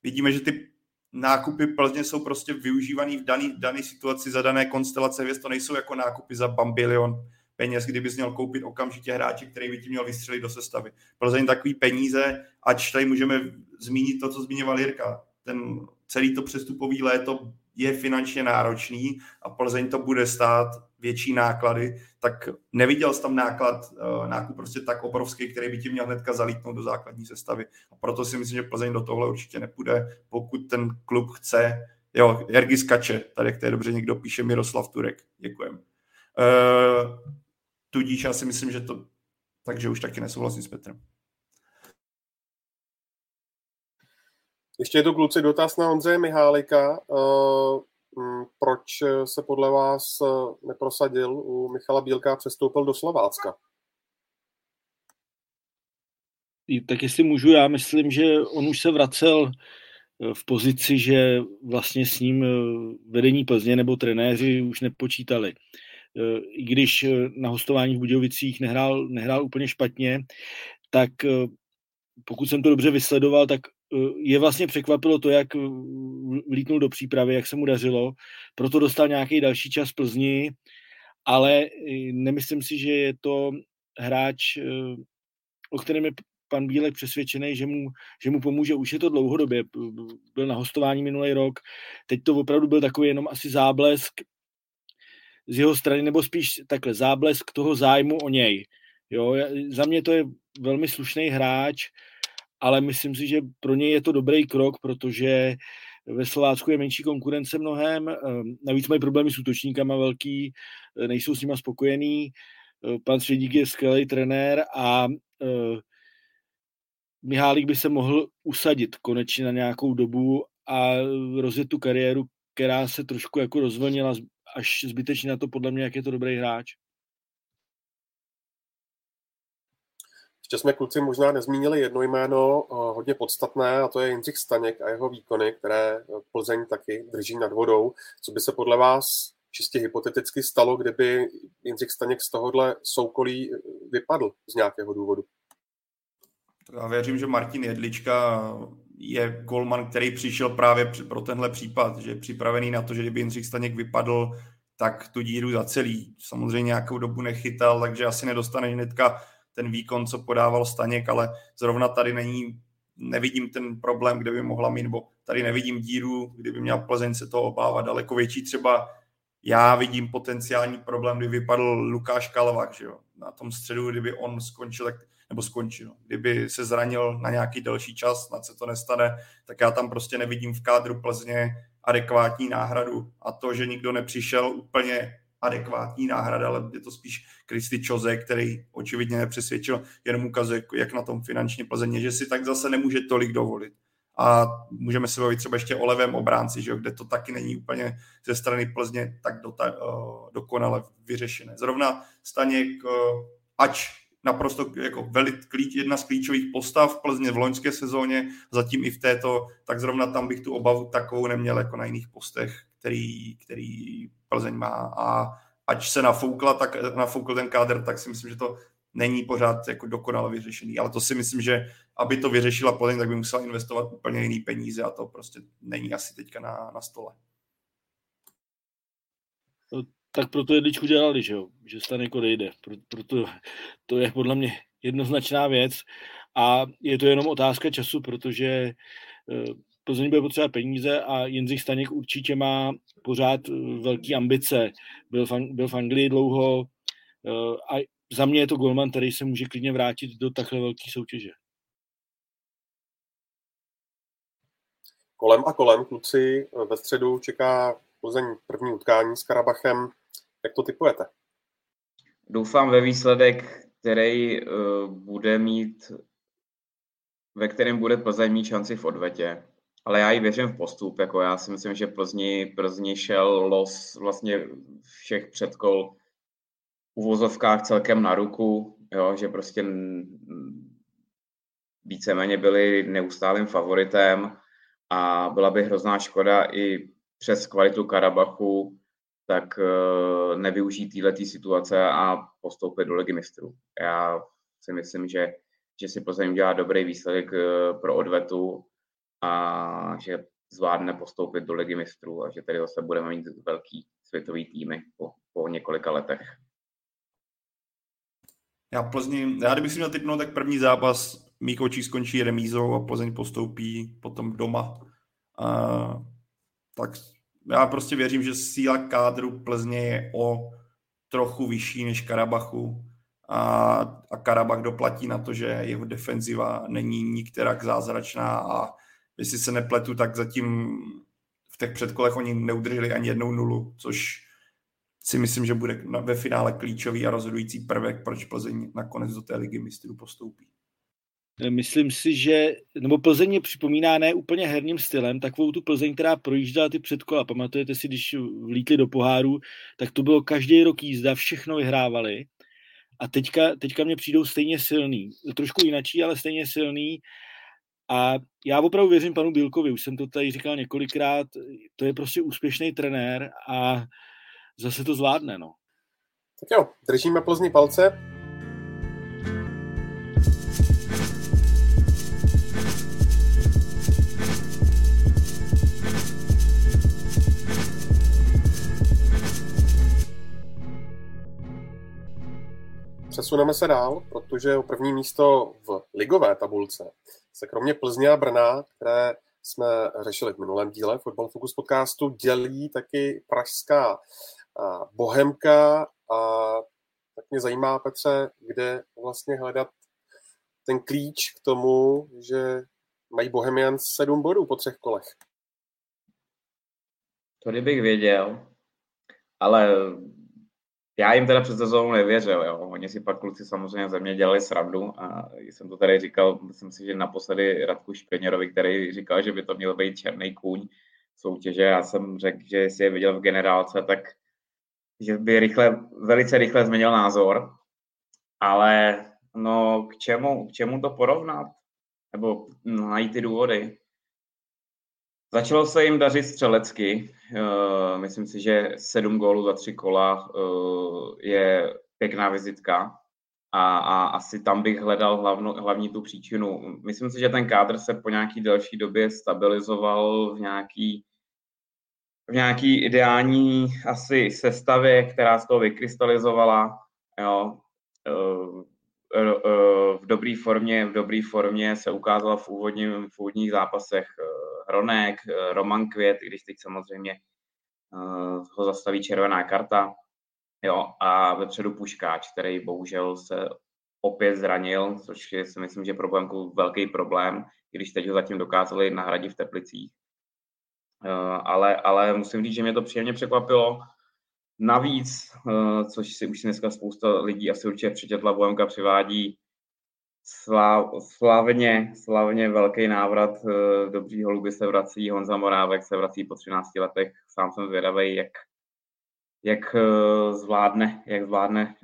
Vidíme, že ty nákupy Plzně jsou prostě využívaný v dané daný situaci za dané konstelace věc. To nejsou jako nákupy za bambilion peněz, kdyby měl koupit okamžitě hráče, který by ti měl vystřelit do sestavy. Plzeň takový peníze, ať tady můžeme zmínit to, co zmiňoval Jirka. Ten celý to přestupový léto je finančně náročný a Plzeň to bude stát větší náklady, tak neviděl jsi tam náklad, eh, nákup prostě tak obrovský, který by ti měl hnedka zalítnout do základní sestavy. A proto si myslím, že Plzeň do tohle určitě nepůjde, pokud ten klub chce. Jo, Jergi skače, tady je dobře někdo píše, Miroslav Turek, děkujem. tudíž já si myslím, že to takže už taky nesouhlasím s Petrem. Ještě je to kluci dotaz na Ondřeje Mihálika. Mm, proč se podle vás neprosadil u Michala Bílka a přestoupil do Slovácka? Tak jestli můžu, já myslím, že on už se vracel eh, v pozici, že vlastně s ním eh, vedení Plzně nebo trenéři už nepočítali. Eh, I když na hostování v Budějovicích nehrál, nehrál úplně špatně, tak pokud jsem to dobře vysledoval, tak je vlastně překvapilo to, jak vlítnul do přípravy, jak se mu dařilo, proto dostal nějaký další čas v Plzni, ale nemyslím si, že je to hráč, o kterém je pan Bílek přesvědčený, že mu, že mu pomůže. Už je to dlouhodobě. Byl na hostování minulý rok. Teď to opravdu byl takový jenom asi záblesk z jeho strany, nebo spíš takhle záblesk toho zájmu o něj. Jo, za mě to je velmi slušný hráč, ale myslím si, že pro něj je to dobrý krok, protože ve Slovácku je menší konkurence mnohem, ehm, navíc mají problémy s útočníkama velký, nejsou s nima spokojení, pan Středík je skvělý trenér a Mihálík by se mohl usadit konečně na nějakou dobu a rozjet tu kariéru, která se trošku jako rozvlnila až zbytečně na to podle mě, jak je to dobrý hráč. Ještě jsme kluci možná nezmínili jedno jméno eh, hodně podstatné a to je Jindřich Staněk a jeho výkony, které Plzeň taky drží nad vodou. Co by se podle vás čistě hypoteticky stalo, kdyby Jindřich Staněk z tohohle soukolí vypadl z nějakého důvodu? Já věřím, že Martin Jedlička je golman, který přišel právě pro tenhle případ, že je připravený na to, že kdyby Jindřich Staněk vypadl, tak tu díru zacelí. Samozřejmě nějakou dobu nechytal, takže asi nedostane hnedka ten výkon, co podával Staněk, ale zrovna tady není, nevidím ten problém, kde by mohla mít, nebo tady nevidím díru, kdyby měl Plzeň se toho obávat. Daleko větší třeba já vidím potenciální problém, kdy vypadl Lukáš Kalvak, že jo? na tom středu, kdyby on skončil, nebo skončil. Kdyby se zranil na nějaký delší čas, na se to nestane, tak já tam prostě nevidím v kádru Plzně adekvátní náhradu. A to, že nikdo nepřišel úplně adekvátní náhrada, ale je to spíš Kristy Čoze, který očividně nepřesvědčil, jenom ukazuje, jak na tom finančně Plzeň že si tak zase nemůže tolik dovolit. A můžeme se bavit třeba ještě o levém obránci, že jo, kde to taky není úplně ze strany Plzně tak do, uh, dokonale vyřešené. Zrovna Staněk, uh, ač naprosto jako velit, klíč, jedna z klíčových postav Plzně v loňské sezóně, zatím i v této, tak zrovna tam bych tu obavu takovou neměl jako na jiných postech, který, který Plzeň má. A ať se nafoukla, tak nafoukl ten kádr, tak si myslím, že to není pořád jako dokonale vyřešený. Ale to si myslím, že aby to vyřešila Plzeň, tak by musela investovat úplně jiný peníze a to prostě není asi teďka na, na stole tak proto jedličku dělali, že jo, že Stanek odejde. Proto to je podle mě jednoznačná věc a je to jenom otázka času, protože eh, Plzeň bude potřeba peníze a Jindřich Staněk určitě má pořád eh, velký ambice. Byl v, byl v Anglii dlouho eh, a za mě je to golman, který se může klidně vrátit do takhle velké soutěže. Kolem a kolem, kluci, ve středu čeká Plzeň první utkání s Karabachem. Jak to typujete? Doufám ve výsledek, který uh, bude mít, ve kterém bude Plzeň mít šanci v odvetě. Ale já i věřím v postup. Jako já si myslím, že Plzni, Plzni šel los vlastně všech předkol uvozovkách celkem na ruku, jo, že prostě víceméně byli neustálým favoritem a byla by hrozná škoda i přes kvalitu Karabachu tak eh, nevyužít této situace a postoupit do ligy mistrů. Já si myslím, že, že si Plzeň udělá dobrý výsledek eh, pro odvetu a že zvládne postoupit do ligy mistrů a že tady zase budeme mít velký světový týmy po, po několika letech. Já Plzni, já kdybych si měl typnout, tak první zápas Míkočí skončí remízou a Plzeň postoupí potom doma. Uh, tak já prostě věřím, že síla kádru Plzně je o trochu vyšší než Karabachu a, a Karabach doplatí na to, že jeho defenziva není nikterak zázračná a jestli se nepletu, tak zatím v těch předkolech oni neudrželi ani jednou nulu, což si myslím, že bude ve finále klíčový a rozhodující prvek, proč Plzeň nakonec do té ligy mistrů postoupí. Myslím si, že, nebo Plzeň je připomíná ne úplně herním stylem, takovou tu Plzeň, která projížděla ty předkola. Pamatujete si, když vlítli do poháru, tak to bylo každý rok jízda, všechno vyhrávali. A teďka, teďka mě přijdou stejně silný. Trošku jinačí, ale stejně silný. A já opravdu věřím panu Bílkovi, už jsem to tady říkal několikrát, to je prostě úspěšný trenér a zase to zvládne. No. Tak jo, držíme Plzni palce. Přesuneme se dál, protože o první místo v ligové tabulce se kromě Plzně a Brna, které jsme řešili v minulém díle Football Focus podcastu, dělí taky pražská Bohemka a tak mě zajímá, Petře, kde vlastně hledat ten klíč k tomu, že mají Bohemians sedm bodů po třech kolech. To kdybych věděl, ale já jim teda před sezónou nevěřil, jo. Oni si pak kluci samozřejmě ze mě dělali srandu a jsem to tady říkal, myslím si, že naposledy Radku Špeněrovi, který říkal, že by to měl být černý kůň soutěže. Já jsem řekl, že jestli je viděl v generálce, tak že by rychle, velice rychle změnil názor, ale no k čemu, k čemu to porovnat? Nebo najít ty důvody? Začalo se jim dařit střelecky. Uh, myslím si, že sedm gólů za tři kola uh, je pěkná vizitka a, a asi tam bych hledal hlavno, hlavní tu příčinu. Myslím si, že ten kádr se po nějaký delší době stabilizoval v nějaký, v nějaký ideální asi sestavě, která z toho vykrystalizovala. Jo. Uh, v dobré formě, v dobré formě se ukázala v, úvodním, v úvodních zápasech Hronek, Roman Květ, i když teď samozřejmě ho zastaví červená karta. Jo, a vepředu Puškáč, který bohužel se opět zranil, což je si myslím, že problém velký problém, i když teď ho zatím dokázali nahradit v Teplicích. Ale, ale musím říct, že mě to příjemně překvapilo. Navíc, eh, což si už dneska spousta lidí asi určitě přečetla, Bohemka přivádí slavně, slavně velký návrat eh, dobří holuby se vrací, Honza Morávek se vrací po 13 letech, sám jsem zvědavý, jak, jak eh, zvládne, jak zvládne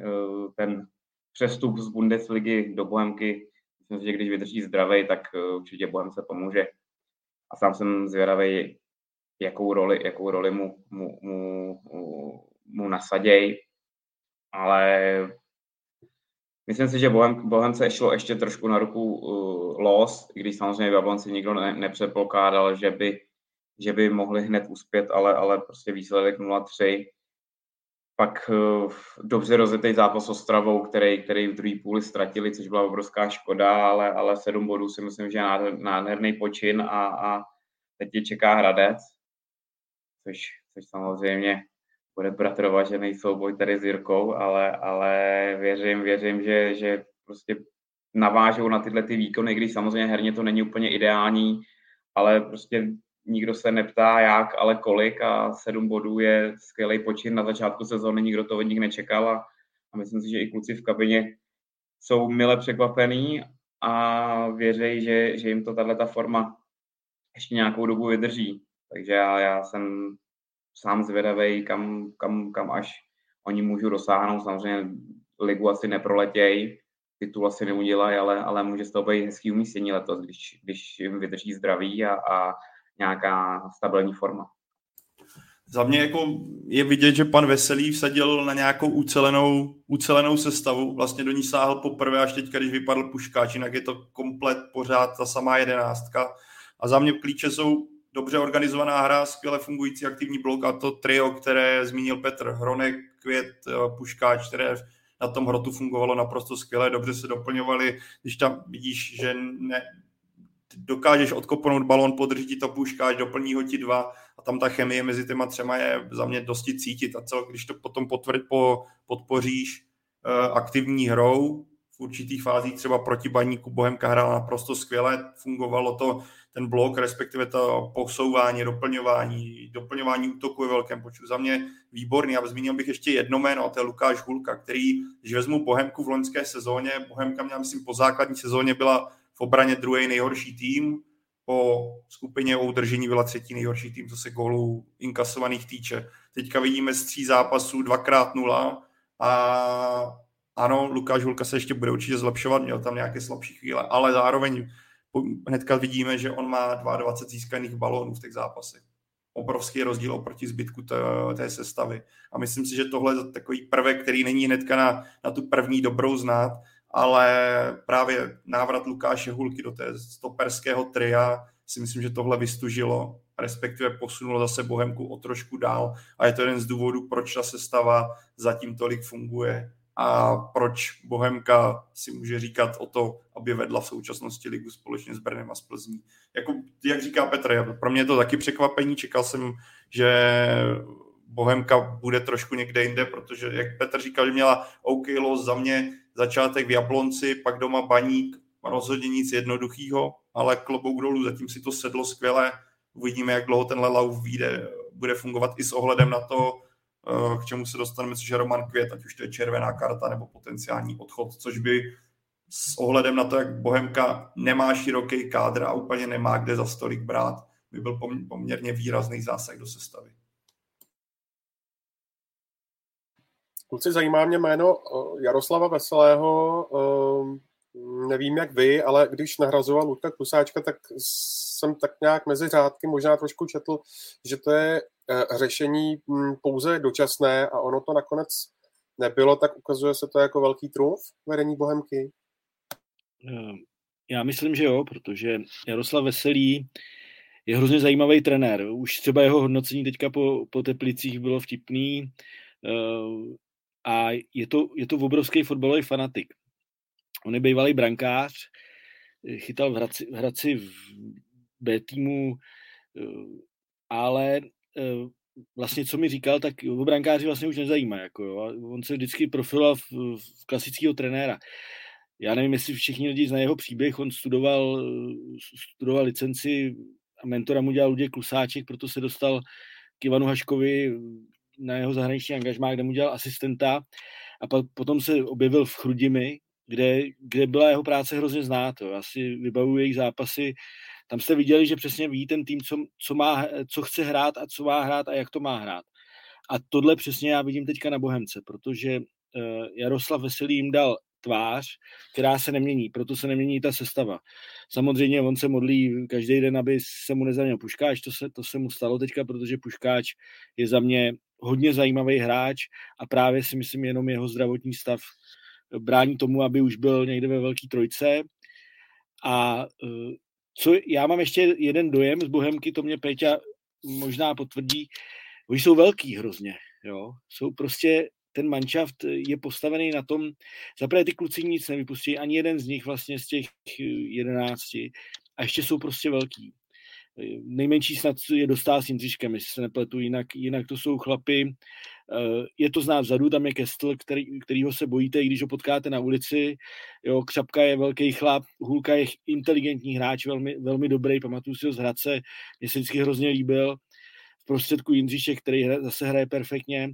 ten přestup z Bundesligy do Bohemky. Myslím si, že když vydrží zdravý, tak určitě Bohem se pomůže. A sám jsem zvědavý, jakou roli, jakou roli mu, mu, mu, mu mu nasaděj, ale myslím si, že Bohem, Bohem se šlo ještě trošku na ruku uh, los, i když samozřejmě v Jablonci nikdo ne, nepředpokládal, že by, že by mohli hned uspět, ale, ale prostě výsledek 0-3. Pak uh, dobře rozjetý zápas s Ostravou, který, který v druhé půli ztratili, což byla obrovská škoda, ale, ale sedm bodů si myslím, že je nádherný počin a, a teď je čeká Hradec, což, což samozřejmě bude bratrovažený souboj tady s Jirkou, ale, ale věřím, věřím, že, že prostě navážou na tyhle ty výkony, když samozřejmě herně to není úplně ideální, ale prostě nikdo se neptá jak, ale kolik a sedm bodů je skvělý počin na začátku sezóny, nikdo to od nich nečekal a, a myslím si, že i kluci v kabině jsou mile překvapení a věří, že, že jim to tahle forma ještě nějakou dobu vydrží. Takže já, já jsem sám zvědavý, kam, kam, kam až oni můžou dosáhnout. Samozřejmě ligu asi neproletěj, titul asi neudělají, ale, ale může z toho být hezký umístění letos, když, když jim vydrží zdraví a, a nějaká stabilní forma. Za mě jako je vidět, že pan Veselý vsadil na nějakou ucelenou, ucelenou sestavu. Vlastně do ní sáhl poprvé až teď, když vypadl Puškáč, jinak je to komplet pořád ta samá jedenáctka. A za mě klíče jsou dobře organizovaná hra, skvěle fungující aktivní blok a to trio, které zmínil Petr Hronek, Květ, eh, Puškáč, které na tom hrotu fungovalo naprosto skvěle, dobře se doplňovali, když tam vidíš, že ne, dokážeš odkopnout balon, podrží to puškáč, doplní ho ti dva a tam ta chemie mezi těma třema je za mě dosti cítit a co, když to potom potvrdit, po, podpoříš uh, aktivní hrou v určitých fázích třeba proti baníku Bohemka hrála naprosto skvěle, fungovalo to ten blok, respektive to posouvání, doplňování, doplňování útoku je velkém počtu. Za mě výborný. A zmínil bych ještě jedno jméno, a to je Lukáš Hulka, který, když vezmu Bohemku v loňské sezóně, Bohemka měla, myslím, po základní sezóně byla v obraně druhý nejhorší tým, po skupině o udržení byla třetí nejhorší tým, co se gólů inkasovaných týče. Teďka vidíme z tří zápasů dvakrát nula a ano, Lukáš Hulka se ještě bude určitě zlepšovat, měl tam nějaké slabší chvíle, ale zároveň hnedka vidíme, že on má 22 získaných balónů v těch zápasech. Obrovský rozdíl oproti zbytku té, té sestavy. A myslím si, že tohle je takový prvek, který není hnedka na, na tu první dobrou znát, ale právě návrat Lukáše Hulky do té stoperského tria si myslím, že tohle vystužilo, respektive posunulo zase Bohemku o trošku dál a je to jeden z důvodů, proč ta sestava zatím tolik funguje a proč Bohemka si může říkat o to, aby vedla v současnosti ligu společně s Brnem a s Plzní. Jako, jak říká Petr, pro mě je to taky překvapení, čekal jsem, že Bohemka bude trošku někde jinde, protože jak Petr říkal, že měla OK los za mě začátek v Jablonci, pak doma Baník, rozhodně nic jednoduchého, ale klobouk dolů, zatím si to sedlo skvěle. Uvidíme, jak dlouho tenhle lauf vyjde, bude fungovat i s ohledem na to, k čemu se dostaneme, což je Roman Květ, ať už to je červená karta nebo potenciální odchod, což by s ohledem na to, jak Bohemka nemá široký kádr a úplně nemá kde za stolik brát, by byl poměrně výrazný zásah do sestavy. Kluci, zajímá mě jméno eh, Jaroslava Veselého. Eh, nevím, jak vy, ale když nahrazoval Luďka Klusáčka, tak jsem tak nějak mezi řádky možná trošku četl, že to je eh, řešení hm, pouze dočasné a ono to nakonec nebylo, tak ukazuje se to jako velký trůf vedení Bohemky. Já myslím, že jo, protože Jaroslav Veselý je hrozně zajímavý trenér. Už třeba jeho hodnocení teďka po, po Teplicích bylo vtipný a je to, je to obrovský fotbalový fanatik. On je bývalý brankář, chytal v Hradci, v, Hradci v B týmu, eh, ale eh, vlastně, co mi říkal, tak o brankáři vlastně už nezajímá. Jako jo. On se vždycky profiloval v, v klasického trenéra. Já nevím, jestli všichni lidi znají jeho příběh. On studoval, studoval licenci a mentora mu dělal Luděk Klusáček, proto se dostal k Ivanu Haškovi na jeho zahraniční angažmá, kde mu dělal asistenta a pak potom se objevil v Chrudimi, kde, kde byla jeho práce hrozně znát. Jo. Já si jejich zápasy, tam jste viděli, že přesně ví ten tým, co, co, má, co chce hrát a co má hrát a jak to má hrát. A tohle přesně já vidím teďka na Bohemce, protože uh, Jaroslav Veselý jim dal tvář, která se nemění, proto se nemění ta sestava. Samozřejmě on se modlí každý den, aby se mu nezranil Puškáč, to se, to se mu stalo teďka, protože Puškáč je za mě hodně zajímavý hráč a právě si myslím jenom jeho zdravotní stav brání tomu, aby už byl někde ve velké trojce. A eh, co já mám ještě jeden dojem z Bohemky, to mě Péťa možná potvrdí, oni jsou velký hrozně, jo. Jsou prostě, ten manšaft je postavený na tom, zaprvé ty kluci nic nevypustí, ani jeden z nich vlastně z těch jedenácti a ještě jsou prostě velký nejmenší snad je dostá s Jindřiškem, jestli se nepletu, jinak, jinak to jsou chlapy, eh, je to znát vzadu, tam je Kestl, který, kterýho se bojíte, i když ho potkáte na ulici, jo, Křapka je velký chlap, Hulka je inteligentní hráč, velmi, velmi dobrý, pamatuju si ho z Hradce, mě se vždycky hrozně líbil, v prostředku Jindřišek, který hra, zase hraje perfektně,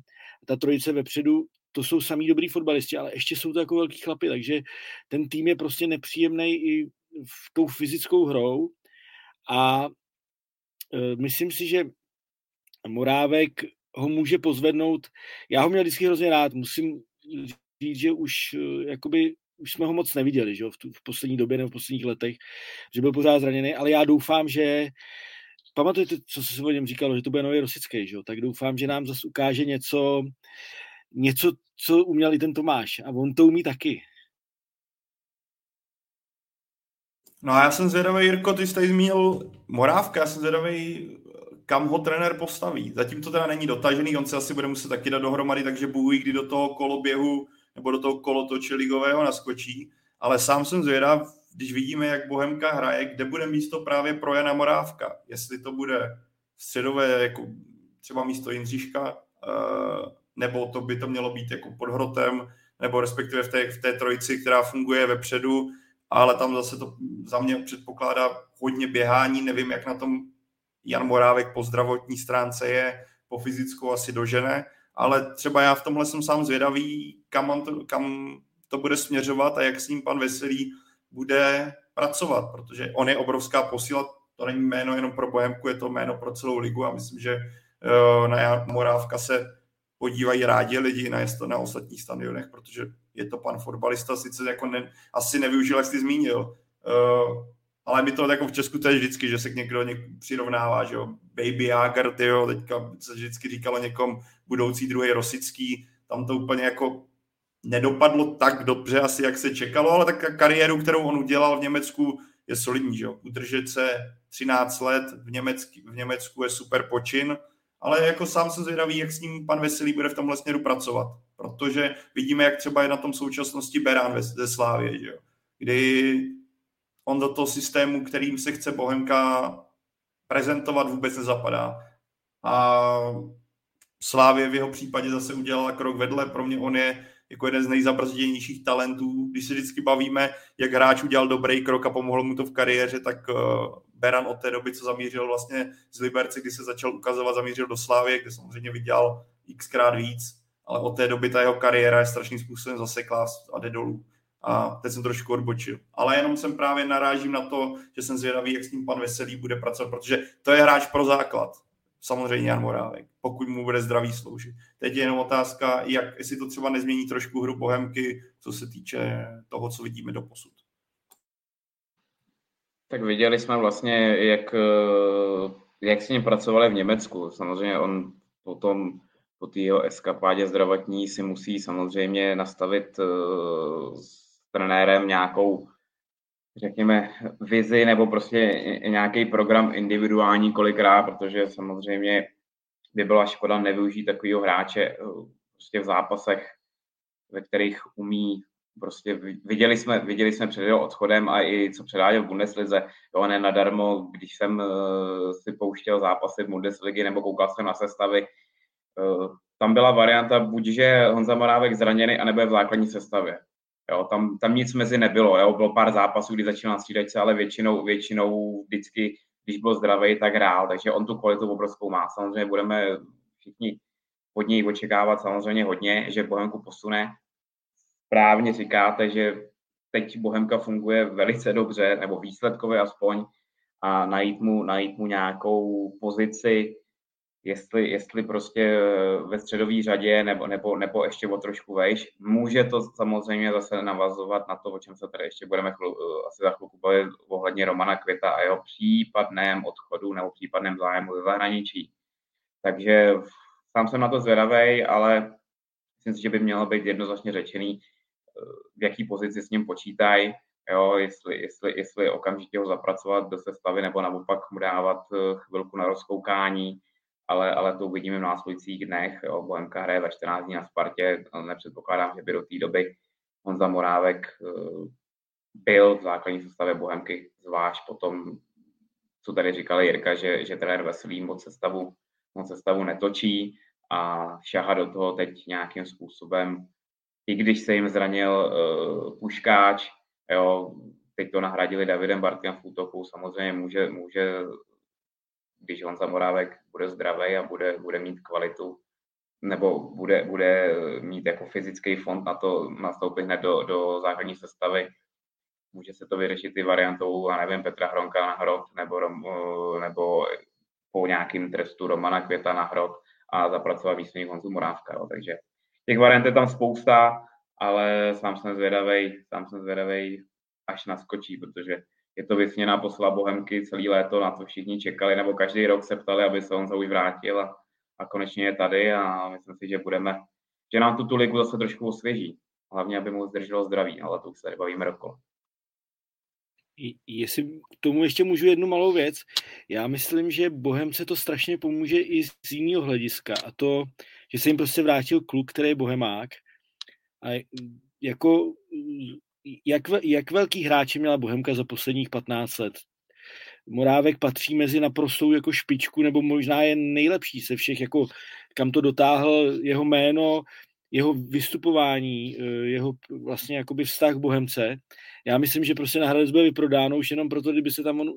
ta trojice vepředu, to jsou samý dobrý fotbalisti, ale ještě jsou to jako velký chlapy, takže ten tým je prostě nepříjemný i v tou fyzickou hrou. A myslím si, že Morávek ho může pozvednout. Já ho měl vždycky hrozně rád. Musím říct, že už eh, jakoby už jsme ho moc neviděli že v, tu, v poslední době nebo v posledních letech, že byl pořád zraněný, ale já doufám, že pamatujete, co se o něm říkalo, že to bude nový Rosický, že? tak doufám, že nám zase ukáže něco, něco, co uměl i ten Tomáš a on to umí taky. No a já jsem zvědavý, Jirko, ty jsi tady zmínil Morávka, já jsem zvědavý, kam ho trenér postaví. Zatím to teda není dotažený, on se asi bude muset taky dát dohromady, takže bůh kdy do toho koloběhu nebo do toho kolotoče ligového naskočí. Ale sám jsem zvědav, když vidíme, jak Bohemka hraje, kde bude místo právě pro Jana Morávka. Jestli to bude středové, jako třeba místo Jindřiška, eh, nebo to by to mělo být jako pod hrotem, nebo respektive v té, v té trojici, která funguje vepředu, ale tam zase to za mě předpokládá hodně běhání, nevím, jak na tom Jan Morávek po zdravotní stránce je, po fyzickou asi dožene, ale třeba já v tomhle jsem sám zvědavý, kam, to, kam to bude směřovat a jak s ním pan Veselý bude pracovat, protože on je obrovská posila, to není jméno jenom pro Bohemku, je to jméno pro celou ligu a myslím, že uh, na Jan Morávka se podívají rádi lidi na, na ostatních stadionech, protože je to pan fotbalista, sice jako ne, asi nevyužil, jak jsi zmínil, uh, ale my to jako v Česku to je vždycky, že se k někdo něk přirovnává, že jo, Baby Jager, tyjo, teďka se vždycky říkalo někom budoucí druhý Rosický, tam to úplně jako nedopadlo tak dobře asi, jak se čekalo, ale tak kariéru, kterou on udělal v Německu, je solidní, že jo. Udržet se 13 let v, Německy, v Německu je super počin, ale jako sám jsem zvědavý, jak s ním pan Veselý bude v tomhle směru pracovat, protože vidíme, jak třeba je na tom současnosti Berán ze Slávě, že jo? kdy on do toho systému, kterým se chce Bohemka prezentovat, vůbec nezapadá. A Slávě v jeho případě zase udělala krok vedle. Pro mě on je jako jeden z nejzabrzděnějších talentů. Když se vždycky bavíme, jak hráč udělal dobrý krok a pomohlo mu to v kariéře, tak eh, Beran od té doby, co zamířil vlastně z Liberce, kdy se začal ukazovat, zamířil do Slávy, kde samozřejmě vydělal xkrát víc, ale od té doby ta jeho kariéra je strašným způsobem zaseklá a jde dolů. A teď jsem trošku odbočil. Ale jenom jsem právě narážím na to, že jsem zvědavý, jak s tím pan Veselý bude pracovat, protože to je hráč pro základ. Samozřejmě Jan Morávek, pokud mu bude zdravý sloužit. Teď je jenom otázka, jak, jestli to třeba nezmění trošku hru Bohemky, co se týče toho, co vidíme do posud. Tak viděli jsme vlastně, jak, eh, jak s ním pracovali v Německu. Samozřejmě on potom po té jeho eskapádě zdravotní si musí samozřejmě nastavit eh, s trenérem nějakou, řekněme, vizi nebo prostě nějaký program individuální kolikrát, protože samozřejmě by byla škoda nevyužít takového hráče eh, prostě v zápasech, ve kterých umí prostě viděli jsme, viděli jsme před jeho odchodem a i co předáděl v Bundeslize, jo, ne nadarmo, když jsem uh, si pouštěl zápasy v Bundesligy nebo koukal jsem na sestavy, tam byla varianta buď, že Honza Morávek zraněný, anebo je v základní sestavě. Jo, tam, tam nic mezi nebylo, jo. bylo pár zápasů, kdy začínal střídat se, ale většinou, většinou vždycky, když byl zdravý, tak hrál, takže on tu kvalitu obrovskou má. Samozřejmě budeme všichni od něj očekávat samozřejmě hodně, že Bohemku posune, správně říkáte, že teď Bohemka funguje velice dobře, nebo výsledkově aspoň, a najít mu, najít mu nějakou pozici, jestli, jestli prostě ve středové řadě nebo, nebo, nebo ještě o trošku vejš. Může to samozřejmě zase navazovat na to, o čem se tady ještě budeme chlu, asi za chvilku bavit ohledně Romana Květa a jeho případném odchodu nebo případném zájmu ze zahraničí. Takže sám jsem na to zvědavý, ale myslím si, že by mělo být jednoznačně řečený, v jaký pozici s ním počítají, jo, jestli, jestli, jestli okamžitě ho zapracovat do sestavy nebo naopak mu dávat eh, chvilku na rozkoukání, ale, ale to uvidíme v následujících dnech. Jo. Bohemka hraje ve 14 dní na Spartě, nepředpokládám, že by do té doby Honza Morávek eh, byl v základní sestavě Bohemky, zvlášť potom, co tady říkali Jirka, že, že trenér Veselý moc sestavu, moc sestavu netočí a šaha do toho teď nějakým způsobem i když se jim zranil uh, Puškáč, jo, teď to nahradili Davidem Bartkem v útoku, samozřejmě může, může když on Zamorávek bude zdravý a bude, bude mít kvalitu, nebo bude, bude mít jako fyzický fond na to nastoupit hned do, do základní sestavy, může se to vyřešit i variantou, a nevím, Petra Hronka na hrot, nebo, eh, nebo po nějakým trestu Romana Květa na hrot a zapracovat výsledný Honzu Morávka. Jo. Takže Těch variant je tam spousta, ale sám jsem zvědavý, sám jsem zvědavý, až naskočí, protože je to vysněná posla Bohemky celý léto, na to všichni čekali, nebo každý rok se ptali, aby se on už vrátil a, a konečně je tady a myslím si, že budeme, že nám tu, tu ligu zase trošku osvěží. Hlavně, aby mu zdrželo zdraví, ale to už se bavíme roko. Jestli k tomu ještě můžu jednu malou věc. Já myslím, že Bohemce to strašně pomůže i z jiného hlediska a to, že se jim prostě vrátil kluk, který je bohemák. A jako, jak, jak velký hráče měla Bohemka za posledních 15 let? Morávek patří mezi naprostou jako špičku, nebo možná je nejlepší se všech, jako kam to dotáhl jeho jméno, jeho vystupování, jeho vlastně jakoby vztah k Bohemce. Já myslím, že prostě na Hradec bude vyprodáno už jenom proto, kdyby se tam on,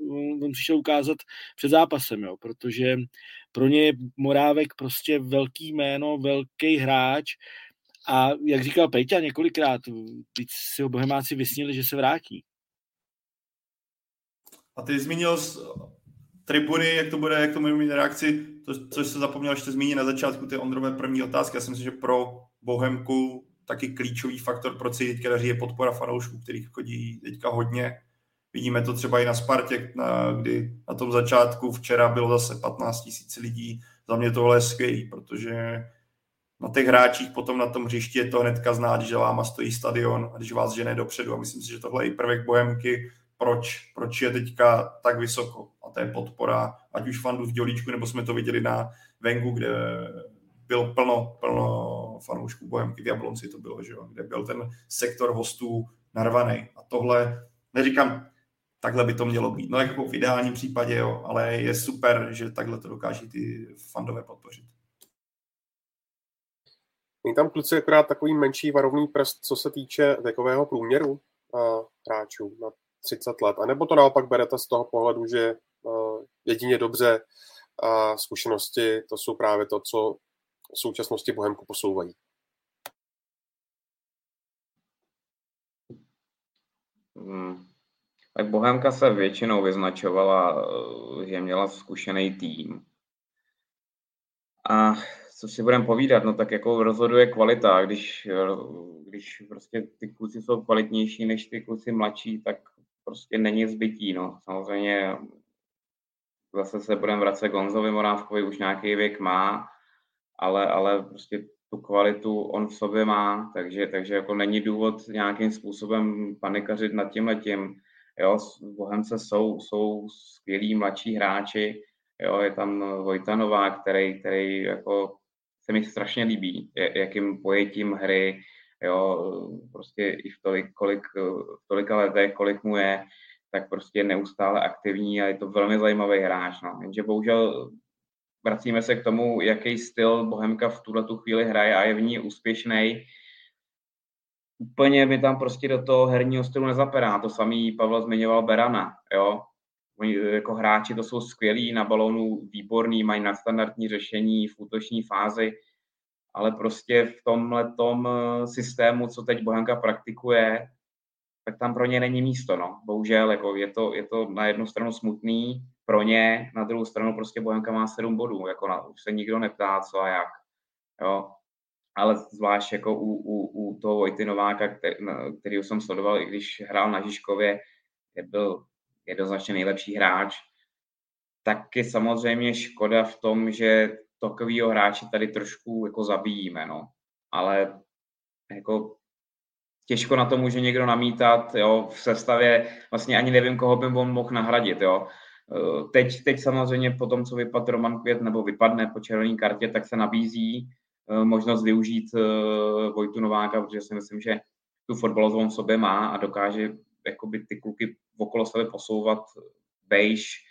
on přišel ukázat před zápasem, jo, protože pro ně je Morávek prostě velký jméno, velký hráč a jak říkal Peťa několikrát, teď si ho Bohemáci vysnili, že se vrátí. A ty zmínil tribuny, jak to bude, jak to bude mít reakci, to, což se zapomněl ještě zmínit na začátku ty Ondrové první otázky. Já si myslím, že pro Bohemku taky klíčový faktor, proč se teďka je podpora fanoušků, kterých chodí teďka hodně. Vidíme to třeba i na Spartě, na, kdy na tom začátku včera bylo zase 15 000 lidí. Za mě tohle je skvělý, protože na těch hráčích potom na tom hřišti je to hnedka znát, že váma stojí stadion a když vás žene dopředu. A myslím si, že tohle je i prvek Bohemky, proč, proč je teďka tak vysoko. A to je podpora, ať už fandů v Dělíčku, nebo jsme to viděli na Vengu, kde bylo plno, plno fanoušků Bohemky, v Jablonci to bylo, že jo, kde byl ten sektor hostů narvaný. A tohle, neříkám, takhle by to mělo být. No jako v ideálním případě, jo, ale je super, že takhle to dokáží ty fandové podpořit. Není tam kluci akorát takový menší varovný prst, co se týče věkového průměru a hráčů na 30 let, anebo to naopak berete z toho pohledu, že uh, jedině dobře a zkušenosti to jsou právě to, co v současnosti Bohemku posouvají. Hmm. Tak Bohemka se většinou vyznačovala, eh, že měla zkušený tým. A co si budeme povídat, no tak jako rozhoduje kvalita. Když, když prostě ty kluci jsou kvalitnější než ty kluci mladší, tak prostě není zbytí. No. Samozřejmě zase se budeme vracet Gonzovi Morávkovi, už nějaký věk má, ale, ale prostě tu kvalitu on v sobě má, takže, takže jako není důvod nějakým způsobem panikařit nad tím letím. Jo, Bohemce jsou, jsou skvělí mladší hráči, jo, je tam Vojtanová, který, který jako se mi strašně líbí, jakým pojetím hry, jo, prostě i v tolik, kolik, v tolika letech, kolik mu je, tak prostě neustále aktivní a je to velmi zajímavý hráč. No. Jenže bohužel vracíme se k tomu, jaký styl Bohemka v tuhle tu chvíli hraje a je v ní úspěšný. Úplně mi tam prostě do toho herního stylu nezaperá. To samý Pavel zmiňoval Berana. Jo? Oni jako hráči to jsou skvělí, na balónu výborný, mají nadstandardní řešení v útoční fázi, ale prostě v tomhle eh, systému, co teď Bohanka praktikuje, tak tam pro ně není místo, no. Bohužel, jako je, to, je to na jednu stranu smutný pro ně, na druhou stranu prostě Bohanka má sedm bodů, jako na, už se nikdo neptá, co a jak, jo. Ale zvlášť jako u, u, u toho Vojty Nováka, který, který jsem sledoval, i když hrál na Žižkově, byl jednoznačně nejlepší hráč, tak je samozřejmě škoda v tom, že takovýho hráče tady trošku jako zabíjíme, no. Ale jako těžko na to může někdo namítat, jo, v sestavě vlastně ani nevím, koho by on mohl nahradit, jo. Eh, teď, teď samozřejmě po tom, co vypadl Roman Květ, nebo vypadne po červené kartě, tak se nabízí eh, možnost využít eh, Vojtu Nováka, protože si myslím, že tu fotbalovou v sobě má a dokáže jakoby ty kluky okolo sebe posouvat bejš,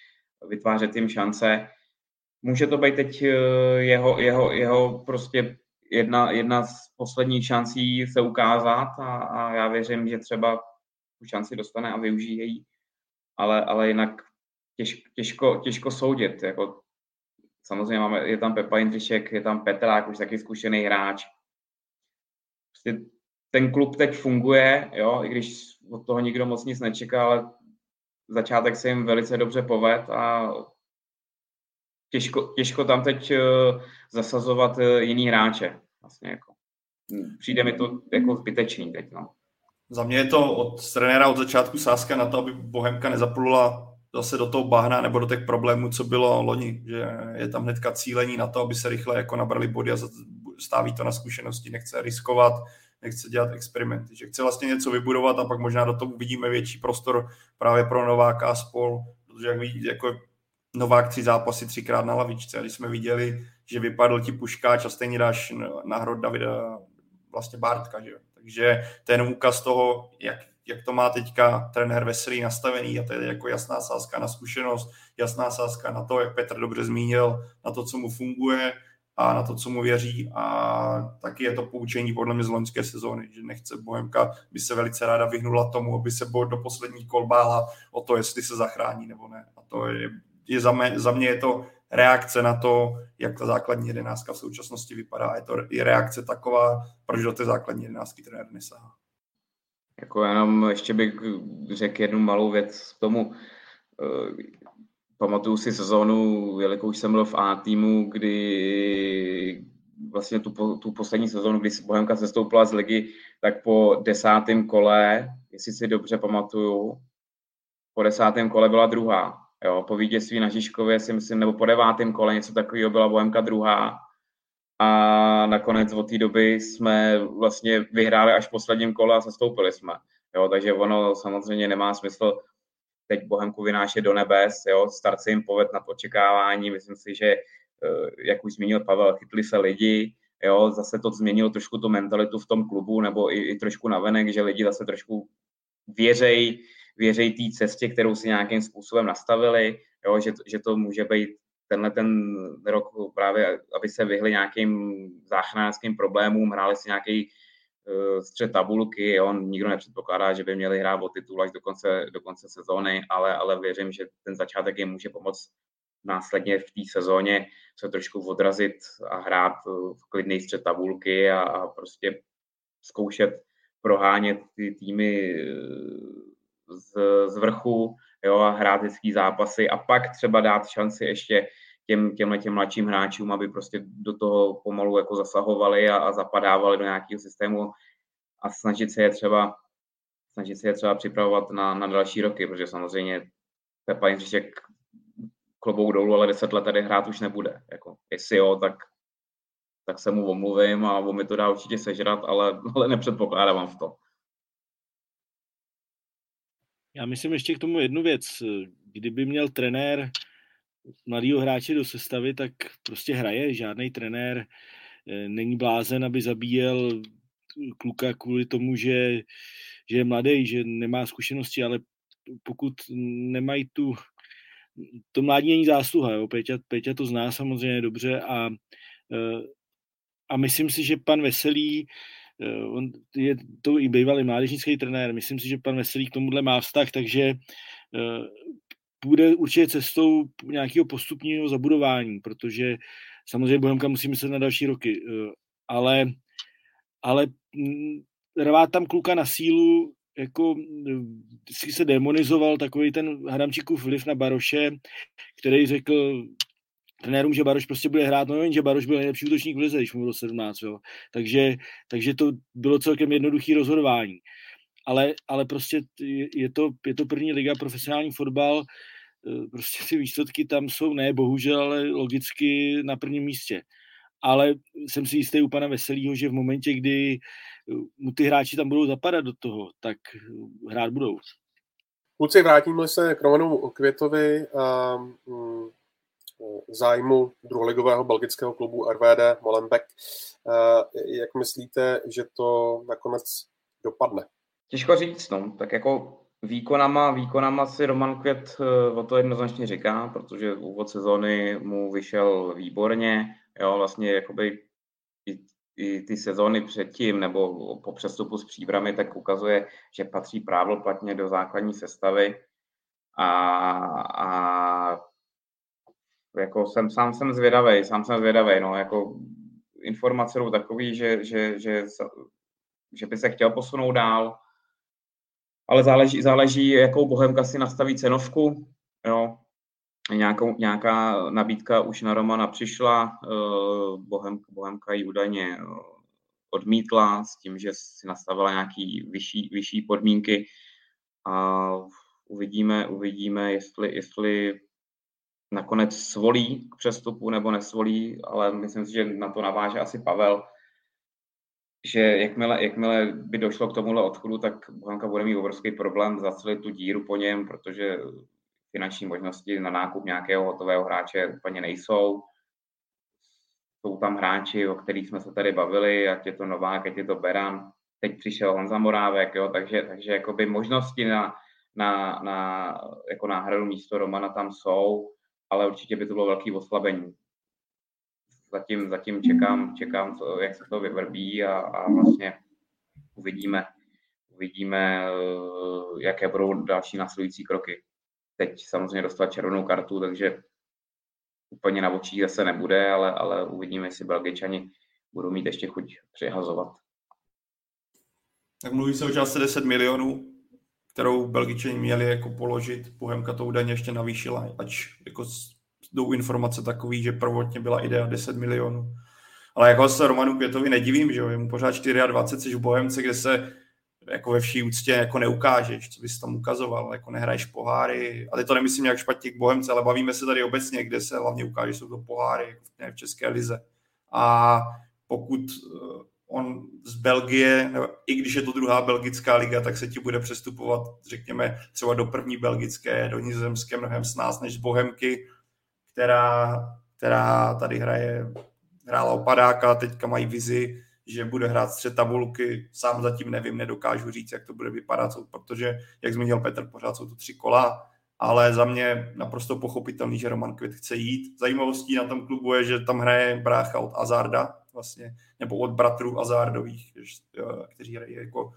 vytvářet jim šance. Může to být teď eh, jeho, jeho, jeho prostě jedna, jedna z posledních šancí se ukázat a, a já věřím, že třeba tu šanci dostane a využije ji, ale, ale jinak těž, těžko, těžko soudit. Jako, samozřejmě máme, je tam Pepa Jindřišek, je tam Petrák, už taky zkušený hráč. Prostě ten klub teď funguje, jo, i když od toho nikdo moc nic nečeká, ale začátek se jim velice dobře poved a těžko, těžko tam teď eh, zasazovat eh, jiný hráče. Vlastně jako. Přijde mi to jako zbytečný teď. No. Za mě je to od trenéra od začátku sázka na to, aby Bohemka nezaplula zase do toho bahna nebo do těch problémů, co bylo loni, že je tam hnedka cílení na to, aby se rychle jako nabrali body a stáví to na zkušenosti, nechce riskovat, nechce dělat experimenty, že chce vlastně něco vybudovat a pak možná do toho vidíme větší prostor právě pro Nováka a spol, protože jak vidíte, jako Novák tři zápasy třikrát na lavičce a když jsme viděli, že vypadl ti puškáč a stejně dáš na hrod Davida vlastně Bartka, že jo. Takže jenom úkaz toho, jak, jak to má teďka trenér Veselý nastavený a to je jako jasná sázka na zkušenost, jasná sázka na to, jak Petr dobře zmínil, na to, co mu funguje a na to, co mu věří a taky je to poučení podle mě z loňské sezóny, že nechce Bohemka, by se velice ráda vyhnula tomu, aby se do poslední kol bála o to, jestli se zachrání nebo ne. A to je, je za, mě, za mě je to reakce na to, jak ta základní jedenáctka v současnosti vypadá. Je to i reakce taková, proč do té základní jedenáctky trenér nesahá. Jako jenom ještě bych řekl jednu malou věc k tomu. Pamatuju si sezónu, jelikož jsem byl v A týmu, kdy vlastně tu, tu poslední sezónu, kdy Bohemka sestoupila z ligy, tak po desátém kole, jestli si dobře pamatuju, po desátém kole byla druhá. Jo, po vítězství na Žižkově si myslím, nebo po devátém kole něco takového byla Bohemka druhá. A nakonec od té doby jsme vlastně vyhráli až v posledním kole a sestoupili jsme. Jo, takže ono samozřejmě nemá smysl teď Bohemku vynášet do nebes. Jo. Start se jim poved nad očekávání. Myslím si, že eh, jak už zmínil Pavel, chytli se lidi, jo, zase to změnilo trošku tu mentalitu v tom klubu, nebo i, i trošku navenek, že lidi zase trošku věřej, věřej té cestě, kterou si nějakým způsobem nastavili, jo, že, že to může být tenhle ten rok právě, aby se vyhli nějakým záchranářským problémům, hráli si nějaký střed tabulky, jo, nikdo nepředpokládá, že by měli hrát o titul až do konce, do konce sezóny, ale, ale věřím, že ten začátek jim může pomoct následně v té sezóně se trošku odrazit a hrát v klidný střed tabulky a, a prostě zkoušet prohánět ty týmy z, z vrchu jo, a hrát vždycký zápasy a pak třeba dát šanci ještě těm, těmhle těm mladším hráčům, aby prostě do toho pomalu jako zasahovali a, a zapadávali do nějakého systému a snažit se je třeba snažit se je třeba připravovat na, na další roky, protože samozřejmě Pepa Jindřišek klobou dolů, ale deset let tady hrát už nebude. Jako, jestli jo, tak, tak se mu omluvím a on mi to dá určitě sežrat, ale, ale nepředpokládám v to. Já myslím ještě k tomu jednu věc. Kdyby měl trenér mladýho hráče do sestavy, tak prostě hraje. Žádný trenér eh, není blázen, aby zabíjel kluka kvůli tomu, že, že je mladý, že nemá zkušenosti, ale pokud nemají tu, to mládí není zásluha, jo. Peťa, Peťa to zná samozřejmě dobře a, eh, a myslím si, že pan Veselý Eh, on je to i bývalý mládežnický trenér, myslím si, že pan Veselý k tomuhle má vztah, takže půjde určitě cestou nějakého postupního zabudování, protože samozřejmě Bohemka musí myslet na další roky, eh, ale, ale mm, rvát tam kluka na sílu, jako vždycky se demonizoval takový ten Hramčíkův vliv na Baroše, který řekl, trenérům, že Baroš prostě bude hrát, no jen, že Baroš byl nejlepší útočník v lize, když mu bylo 17, jo. Takže, takže to bylo celkem jednoduché rozhodování. Ale, ale prostě je to, je to první liga, profesionální fotbal, eh, prostě ty výsledky tam jsou ne bohužel, ale logicky na prvním místě. Ale jsem si jistý u pana Veselýho, že v momentě, kdy eh, mu ty hráči tam budou zapadat do toho, tak eh, hrát budou. Kluci, vrátíme se k Romanu Květovi. Um, zájmu druholigového belgického klubu RVD Molenbeek. Jak myslíte, že to nakonec dopadne? Těžko říct, no. Tak jako výkonama, výkonama si Roman Květ eh, o to jednoznačně říká, protože úvod sezóny mu vyšel výborně. Jo, vlastně jakoby i, i ty sezóny předtím nebo po přestupu s příbramy, tak ukazuje, že patří právoplatně do základní sestavy a, a jako jsem, sám jsem zvědavý, sám jsem zvědavý, no, jako informace jsou takový, že, že, že, že by se chtěl posunout dál, ale záleží, záleží, jakou Bohemka si nastaví cenovku, jo, Nějakou, nějaká nabídka už na Romana přišla, eh, Bohem, Bohemka ji údajně eh, odmítla s tím, že si nastavila nějaký vyšší, vyšší podmínky. A uvidíme, uvidíme, jestli, jestli nakonec svolí k přestupu nebo nesvolí, ale myslím si, že na to naváže asi Pavel, že jakmile, jakmile by došlo k tomuhle odchodu, tak Bohanka bude mít obrovský problém zacelit tu díru po něm, protože finanční možnosti na nákup nějakého hotového hráče úplně nejsou. Jsou tam hráči, o kterých jsme se tady bavili, ať je to Novák, ať je to Beran. Teď přišel Honza Morávek, jo, takže, takže jakoby možnosti na, na, na jako náhradu místo Romana tam jsou ale určitě by to bylo velké oslabení. Zatím, zatím čekám, čekám co, jak se to vyvrbí a, a vlastně uvidíme, uvidíme, eh, jaké budou další následující kroky. Teď samozřejmě dostat červenou kartu, takže úplně na očích zase nebude, ale, ale uvidíme, jestli Belgičani budou mít ještě chuť přihazovat. Tak mluví se o částce 10 milionů, kterou Belgičani měli jako položit. Bohemka to údajně ještě navýšila, ač jako jdou informace takový, že prvotně byla idea 10 milionů. Ale jako se Romanu Květovi nedivím, že jo, je mu pořád 24, jsi v Bohemce, kde se jako ve vší úctě jako neukážeš, co bys tam ukazoval, jako nehraješ poháry, ale to nemyslím nějak špatně k Bohemce, ale bavíme se tady obecně, kde se hlavně ukáže, jsou to poháry, jako v České lize. A pokud eh, on z Belgie, nebo i když je to druhá belgická liga, tak se ti bude přestupovat, řekněme, třeba do první belgické, do nizozemské mnohem s nás než z Bohemky, která, která tady hraje, hrála opadáka, teďka mají vizi, že bude hrát střed tabulky, sám zatím nevím, nedokážu říct, jak to bude vypadat, protože, jak zmínil Petr, pořád jsou to tři kola, ale za mě naprosto pochopitelný, že Roman Kvit chce jít. Zajímavostí na tom klubu je, že tam hraje brácha od Azarda, vlastně, nebo od bratrů Azardových, kteří hrají jako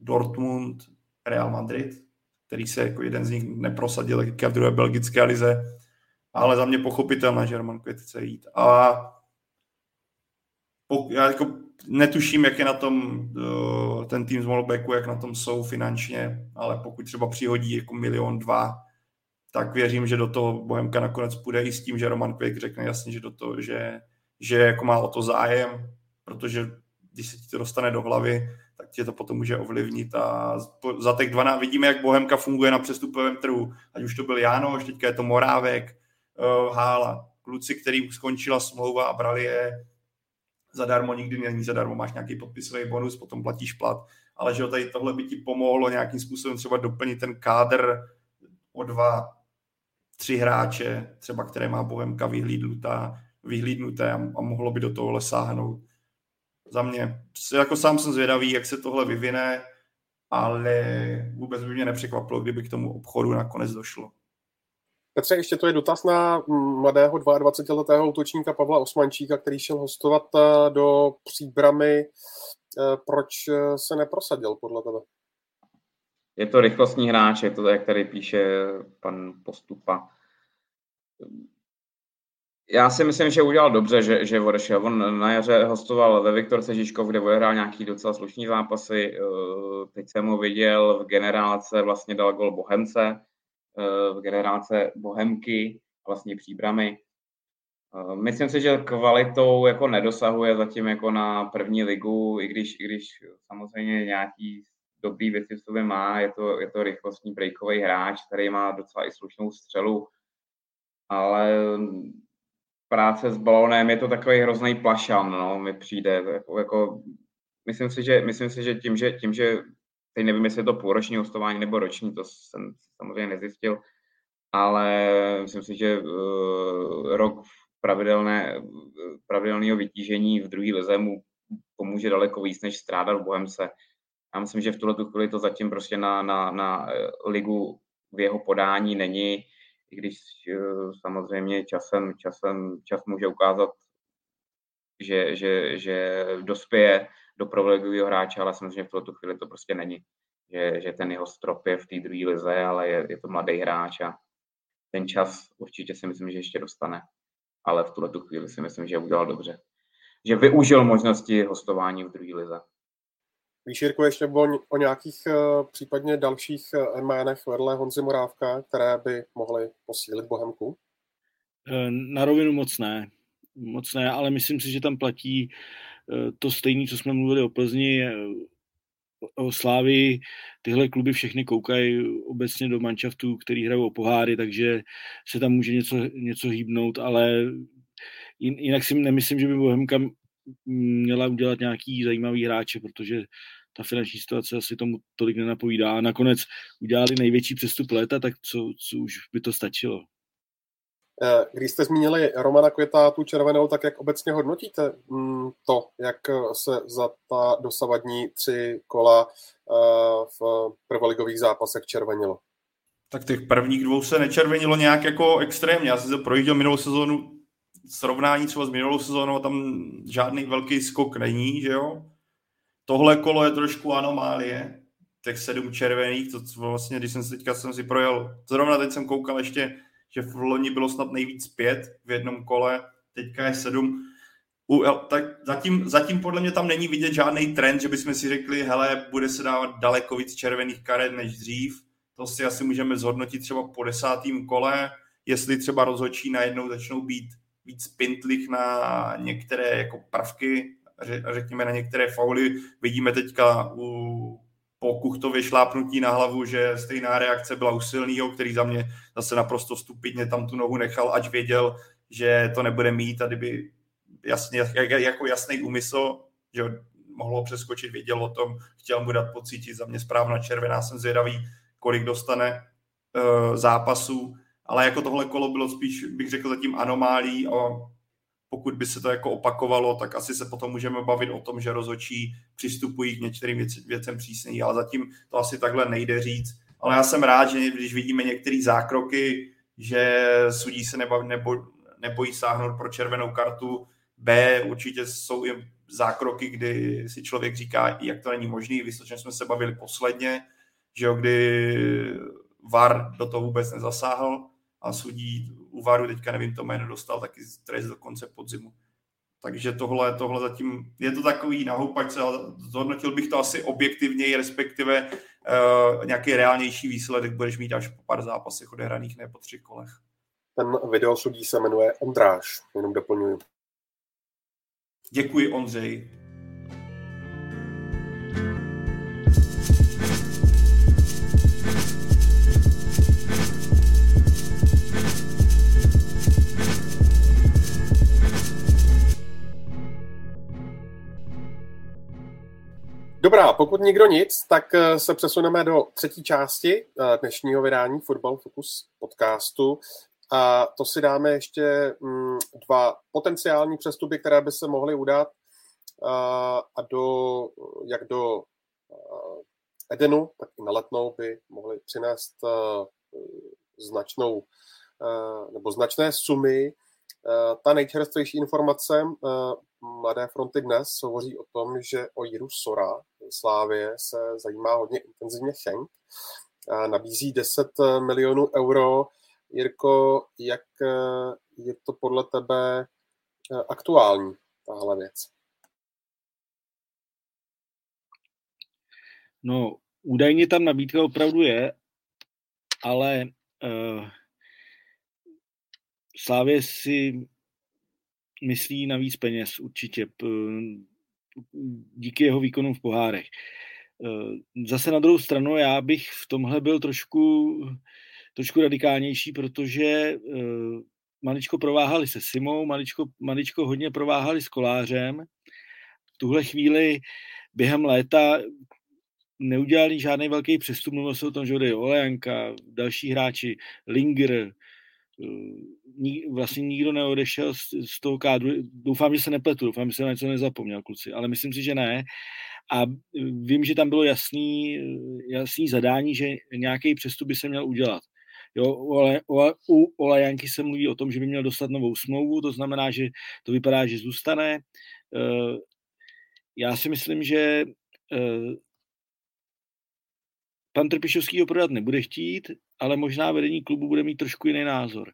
Dortmund, Real Madrid, který se jako jeden z nich neprosadil jak v druhé belgické lize, ale za mě pochopitelné, že Roman Kvit chce jít. A já jako netuším, jak je na tom uh, ten tým z Molbecku, jak na tom jsou finančně, ale pokud třeba přihodí jako milion, dva, tak věřím, že do toho Bohemka nakonec půjde i s tím, že Roman Kvik řekne jasně, že do toho, že, že jako má o to zájem, protože když se ti to dostane do hlavy, tak tě to potom může ovlivnit a za těch 12 vidíme, jak Bohemka funguje na přestupovém trhu, ať už to byl Jánoš, teďka je to Morávek, Hála, kluci, kterým skončila smlouva a brali je zadarmo, nikdy není zadarmo, máš nějaký podpisový bonus, potom platíš plat, ale že tady tohle by ti pomohlo nějakým způsobem třeba doplnit ten kádr o dva, tři hráče, třeba které má Bohemka vyhlídnutá, vyhlídnuté a, a mohlo by do tohohle sáhnout. Za mě, jako sám jsem zvědavý, jak se tohle vyvine, ale vůbec by mě nepřekvapilo, kdyby k tomu obchodu nakonec došlo. Petře, ještě to je dotaz na mladého 22-letého útočníka Pavla Osmančíka, který šel hostovat eh, do příbramy. Eh, proč eh, se neprosadil podle tebe? Je to rychlostní hráč, je to, jak tady píše pan Postupa. Já si myslím, že udělal dobře, že, že odešel. On na jaře hostoval ve Viktorce Žižkov, kde odehrál nějaký docela slušný zápasy. Teď jsem ho viděl v generálce, vlastně dal gol Bohemce v generáce Bohemky, vlastně příbramy. Myslím si, že kvalitou jako nedosahuje zatím jako na první ligu, i když, i když samozřejmě nějaký dobrý věci v sobě má, je to, je to rychlostní breakový hráč, který má docela i slušnou střelu, ale práce s balónem je to takový hrozný plašan, no, mi přijde, jako, jako myslím si, že, myslím si, že tím, že, tím, že teď nevím, jestli je to půlroční hostování nebo roční, to jsem samozřejmě nezjistil, ale myslím si, že uh, rok pravidelné, pravidelného vytížení v druhé lize mu pomůže daleko víc, než strádat v Bohemce. Já myslím, že v tuhle chvíli to zatím prostě na, na, na ligu v jeho podání není, i když uh, samozřejmě časem, časem čas může ukázat, že, že, že dospěje do privilegového hráče, ale samozřejmě v tuto chvíli to prostě není. Že, že ten jeho strop je v té druhé lize, ale je, je to mladý hráč a ten čas určitě si myslím, že ještě dostane. Ale v tuto chvíli si myslím, že udělal dobře. Že využil možnosti hostování v druhé lize. Víš, Jirko, ještě o, o nějakých uh, případně dalších uh, jménech vedle Honzy Morávka, které by mohly posílit Bohemku? Na rovinu moc ne. Moc ne, ale myslím si, že tam platí Eh, to stejné, co jsme mluvili o Plzni, o Slávii, tyhle kluby všechny koukají obecně do manšaftů, který hrajou o poháry, takže se tam může něco, něco hýbnout, ale jinak si nemyslím, že by Bohemka měla udělat nějaký zajímavý hráče, protože ta finanční situace asi tomu tolik nenapovídá. A nakonec udělali největší přestup léta, tak co, co už by to stačilo. Eh, když jste zmínili Romana Květa, tu červenou, tak jak obecně hodnotíte mm, to, jak se za ta dosavadní tři kola eh, v prvoligových zápasech červenilo? Tak těch prvních dvou se nečervenilo nějak jako extrémně. Já jsem se projížděl minulou sezónu srovnání třeba s minulou sezónou tam žádný velký skok není, že jo. Tohle kolo je trošku anomálie, těch sedm červených, to vlastně, když jsem si teďka jsem si projel, zrovna teď jsem koukal ještě, že v loni bylo snad nejvíc pět v jednom kole, teďka je sedm. U, tak zatím, zatím podle mě tam není vidět žádný trend, že bychom si řekli, hele, bude se dávat daleko víc červených karet než dřív. To si asi můžeme zhodnotit třeba po desátém kole, jestli třeba rozhodčí najednou začnou být víc pintlich na některé jako prvky, řekněme na některé fauly. Vidíme teďka u po Kuchtově šlápnutí na hlavu, že stejná reakce byla u silného, který za mě zase naprosto stupidně tam tu nohu nechal, ať věděl, že to nebude mít a kdyby jasně, jako jasný úmysl, že mohlo přeskočit, věděl o tom, chtěl mu dát pocítit, za mě správná červená, jsem zvědavý, kolik dostane uh, zápasů, ale jako tohle kolo bylo spíš, bych řekl, zatím anomálí a pokud by se to jako opakovalo, tak asi se potom můžeme bavit o tom, že rozočí přistupují k některým věc, věcem přísněji, ale zatím to asi takhle nejde říct. Ale já jsem rád, že když vidíme některé zákroky, že sudí se nebo, nebo, nebojí sáhnout pro červenou kartu, B určitě jsou i zákroky, kdy si člověk říká, jak to není možné, vysočně jsme se bavili posledně, že jo, kdy VAR do toho vůbec nezasáhl a sudí u VARu, teďka nevím to jméno, dostal taky trest do konce podzimu. Takže tohle, tohle zatím, je to takový na houpačce, ale zhodnotil bych to asi objektivněji, respektive uh, nějaký reálnější výsledek budeš mít až po pár zápasech odehraných, ne po třech kolech. Ten video sudí se jmenuje Ondráš, jenom doplňuji. Děkuji, Ondřej. Dobrá, pokud nikdo nic, tak eh, se přesuneme do třetí části eh, dnešního vydání Football Focus podcastu. A to si dáme ještě mm, dva potenciální přestupy, které by se mohly udát a do, jak do Edenu, tak i na letnou by mohly přinést značnou nebo značné sumy. Ta nejčerstvější informace Mladé fronty dnes hovoří o tom, že o Jiru Sora Slávě se zajímá hodně intenzivně Schenk. Nabízí 10 milionů euro Jirko, jak eh, je to podle tebe eh, aktuální, tahle věc? No, údajně tam nabídka opravdu je, ale uh, Slávě si myslí na víc peněz určitě díky jeho výkonu v pohárech. Zase na druhou stranu já bych v tomhle byl trošku trošku radikálnější, protože uh, maličko prováhali se Simou, maličko, maličko hodně prováhali s Kolářem. V tuhle chvíli během léta neudělali žádný velký přestup, mluvil se o tom, že Olejanka, další hráči, Linger, eh, vlastně nikdo neodešel z, z toho kádru. Doufám, že se nepletu, doufám, že se na něco nezapomněl, kluci, ale myslím si, že ne. A vím, že tam bylo jasný, jasný zadání, že nějaký přestup by se měl udělat. Jo, ale u Olajanky se mluví o tom, že by měl dostat novou smlouvu, to znamená, že to vypadá, že zůstane. Eh, já si myslím, že pan Trpišovský ho prodat nebude chtít, ale možná vedení klubu bude mít trošku jiný názor.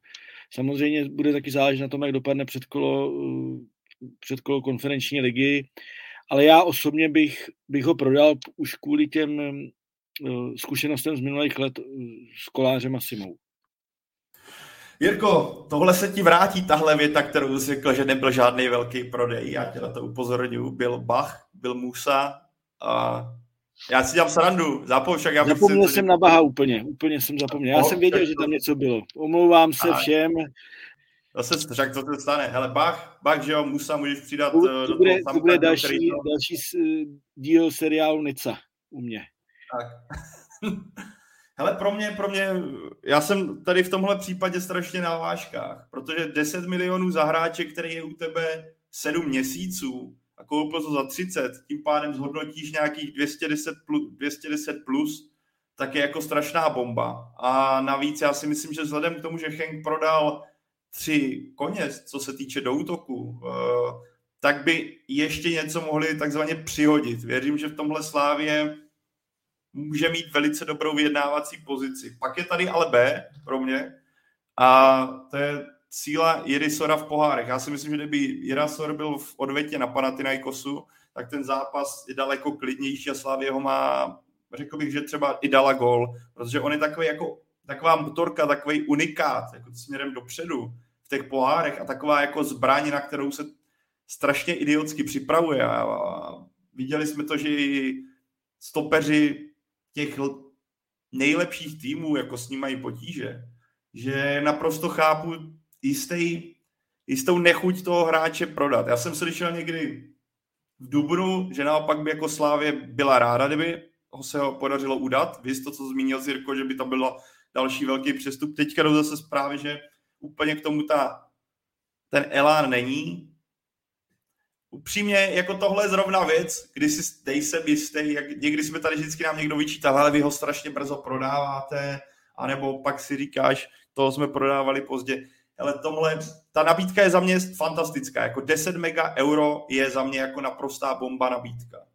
Samozřejmě bude taky záležet na tom, jak dopadne předkolo, eh, předkolo konferenční ligy, ale já osobně bych, bych ho prodal už kvůli těm Eh, zkušenostem z minulých let eh, s kolářem a Simou. Jirko, tohle se ti vrátí, tahle věta, kterou jsi řekl, že nebyl žádný velký prodej. Já tě na to upozorňuji. Byl Bach, byl Musa a já si dělám srandu, zapomněl Já zapomněl jsem na Baha úplně, úplně jsem zapomněl. Já no, jsem věděl, že tam něco bylo. Omlouvám se a... všem. Zase řekl, co to stane. Hele, Bach, Bach, že jo, Musa můžeš přidat to, eh, do bude, toho to bude další, to... další díl seriálu Nica u mě. Tak. Hele, pro mě, pro mě, já jsem tady v tomhle případě strašně na vážkách, protože 10 milionů za hráče, který je u tebe 7 měsíců a koupil to za 30, tím pádem zhodnotíš nějakých 210 plus, 210 plus tak je jako strašná bomba. A navíc já si myslím, že vzhledem k tomu, že Henk prodal tři koně, co se týče do útoku, eh, tak by ještě něco mohli takzvaně přihodit. Věřím, že v tomhle Slávě může mít velice dobrou vyjednávací pozici. Pak je tady ale B pro mě a to je síla Jirisora v pohárech. Já si myslím, že kdyby Jirasor byl v odvětě na Panathinaikosu, tak ten zápas je daleko klidnější a Slávě ho má, řekl bych, že třeba i dala gol, protože on je takový jako taková motorka, takový unikát, jako směrem dopředu v těch pohárech a taková jako zbraň, na kterou se strašně idiotsky připravuje. A viděli jsme to, že i stopeři těch nejlepších týmů jako s ním mají potíže. Že naprosto chápu jistý, jistou nechuť toho hráče prodat. Já jsem slyšel někdy v Dubnu, že naopak by jako Slávě byla ráda, kdyby ho se ho podařilo udat. Vy to, co zmínil Zirko, že by to bylo další velký přestup. Teďka jdou zase zprávy, že úplně k tomu ta, ten elán není. Upřímně, jako tohle je zrovna věc, kdy si dej se jistý, jak někdy jsme tady vždycky nám někdo vyčítal, ale vy ho strašně brzo prodáváte, anebo pak si říkáš, toho jsme prodávali pozdě. Ale tomhle, ta nabídka je za mě fantastická. Jako 10 mega euro je za mě jako naprostá bomba nabídka.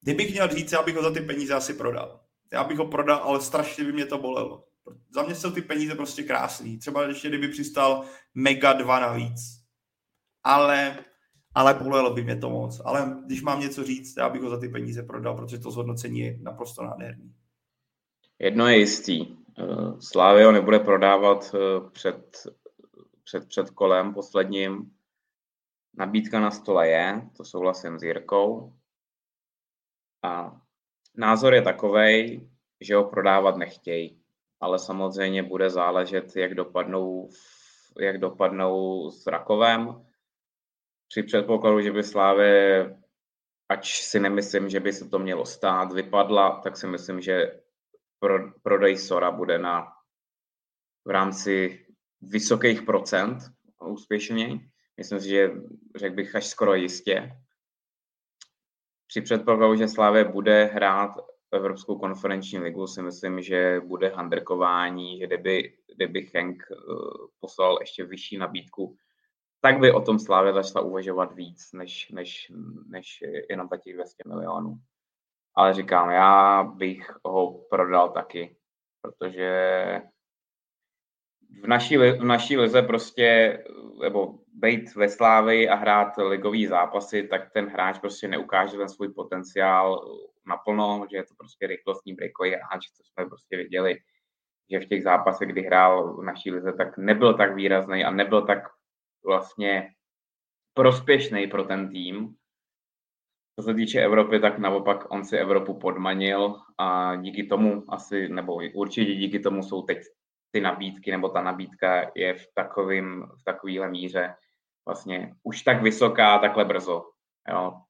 Kdybych měl říct, abych ho za ty peníze asi prodal. Já bych ho prodal, ale strašně by mě to bolelo. Za mě jsou ty peníze prostě krásný. Třeba ještě kdyby přistal mega 2 navíc. Ale, ale bolelo by mě to moc. Ale když mám něco říct, já bych ho za ty peníze prodal, protože to zhodnocení je naprosto nádherný. Jedno je jistý. Eh, Slávio nebude prodávat eh, před, před, před kolem posledním. Nabídka na stole je, to souhlasím s Jirkou. A názor je takový, že ho prodávat nechtějí, ale samozřejmě bude záležet, jak dopadnou, jak dopadnou s Rakovem. Při předpokladu, že by Slávě, ač si nemyslím, že by se to mělo stát, vypadla, tak si myslím, že pro, prodej Sora bude na v rámci vysokých procent úspěšně. Myslím si, že řekl bych až skoro jistě. Při předpokladu, že Slávě bude hrát Evropskou konferenční ligu, si myslím, že bude handrkování, že kdyby, kdyby Henk uh, poslal ještě vyšší nabídku, tak by o tom Slávě začala uvažovat víc, než, než, než jenom těch 200 milionů. Ale říkám, já bych ho prodal taky, protože v naší, v naší lize prostě, nebo být ve Slávy a hrát ligový zápasy, tak ten hráč prostě neukáže ten svůj potenciál naplno, že je to prostě rychlostní breakový hráč, co jsme prostě viděli, že v těch zápasech, kdy hrál v naší lize, tak nebyl tak výrazný a nebyl tak vlastně prospěšný pro ten tým. Co se týče Evropy, tak naopak on si Evropu podmanil a díky tomu asi, nebo určitě díky tomu jsou teď ty nabídky, nebo ta nabídka je v, takovým, v takovýhle míře vlastně už tak vysoká takhle brzo. Jo.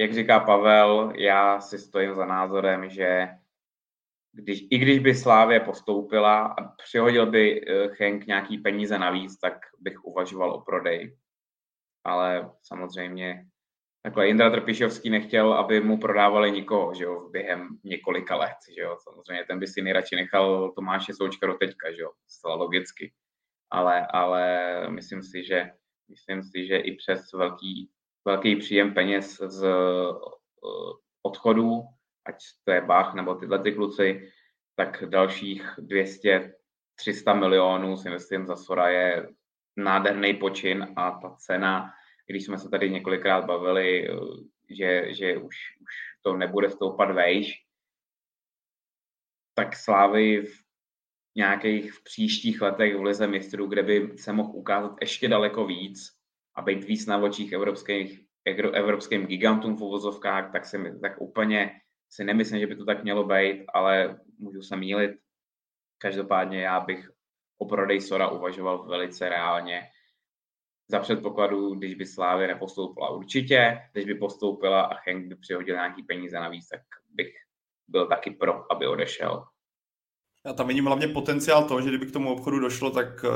Jak říká Pavel, já si stojím za názorem, že když, i když by Slávě postoupila a přihodil by Henk nějaký peníze navíc, tak bych uvažoval o prodej. Ale samozřejmě takhle Jindra Trpišovský nechtěl, aby mu prodávali nikoho, že jo, během několika let, že jo, samozřejmě ten by si nejradši nechal Tomáše Součka teďka, že jo, zcela logicky, ale, ale myslím si, že myslím si, že i přes velký, velký příjem peněz z uh, odchodů, ať to je Bach nebo tyhle ty kluci, tak dalších 200, 300 milionů si myslím za Sora je nádherný počin a ta cena když jsme se tady několikrát bavili, že, že už, už to nebude stoupat vejš, tak Slávy v nějakých v příštích letech v Lize mistrů, kde by se mohl ukázat ještě daleko víc a být víc na očích evropských, evropským gigantům v uvozovkách, tak, si, tak úplně si nemyslím, že by to tak mělo být, ale můžu se mílit. Každopádně já bych o prodej Sora uvažoval velice reálně za předpokladu, když by Slávě nepostoupila určitě, když by postoupila a Henk by přihodil nějaký peníze navíc, tak bych byl taky pro, aby odešel. Já tam vidím hlavně potenciál toho, že kdyby k tomu obchodu došlo, tak eh,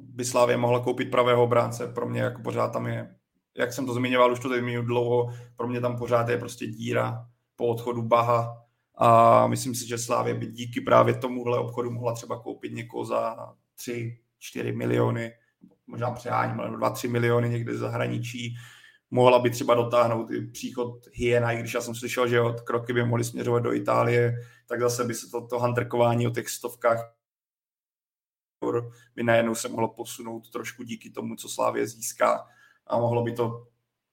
by Slávě mohla koupit pravého obránce. Pro mě jako pořád tam je, jak jsem to zmiňoval, už to tady zmiňuji dlouho, pro mě tam pořád je prostě díra po odchodu Baha a myslím si, že Slávě by díky právě tomuhle obchodu mohla třeba koupit někoho za 3, 4 miliony, možná přeháním, ale 2-3 miliony někde z zahraničí. Mohla by třeba dotáhnout i příchod Hyena, i když já jsem slyšel, že od kroky by mohly směřovat do Itálie, tak zase by se to, to hunterkování o těch stovkách by najednou se mohlo posunout trošku díky tomu, co Slávě získá a mohlo by to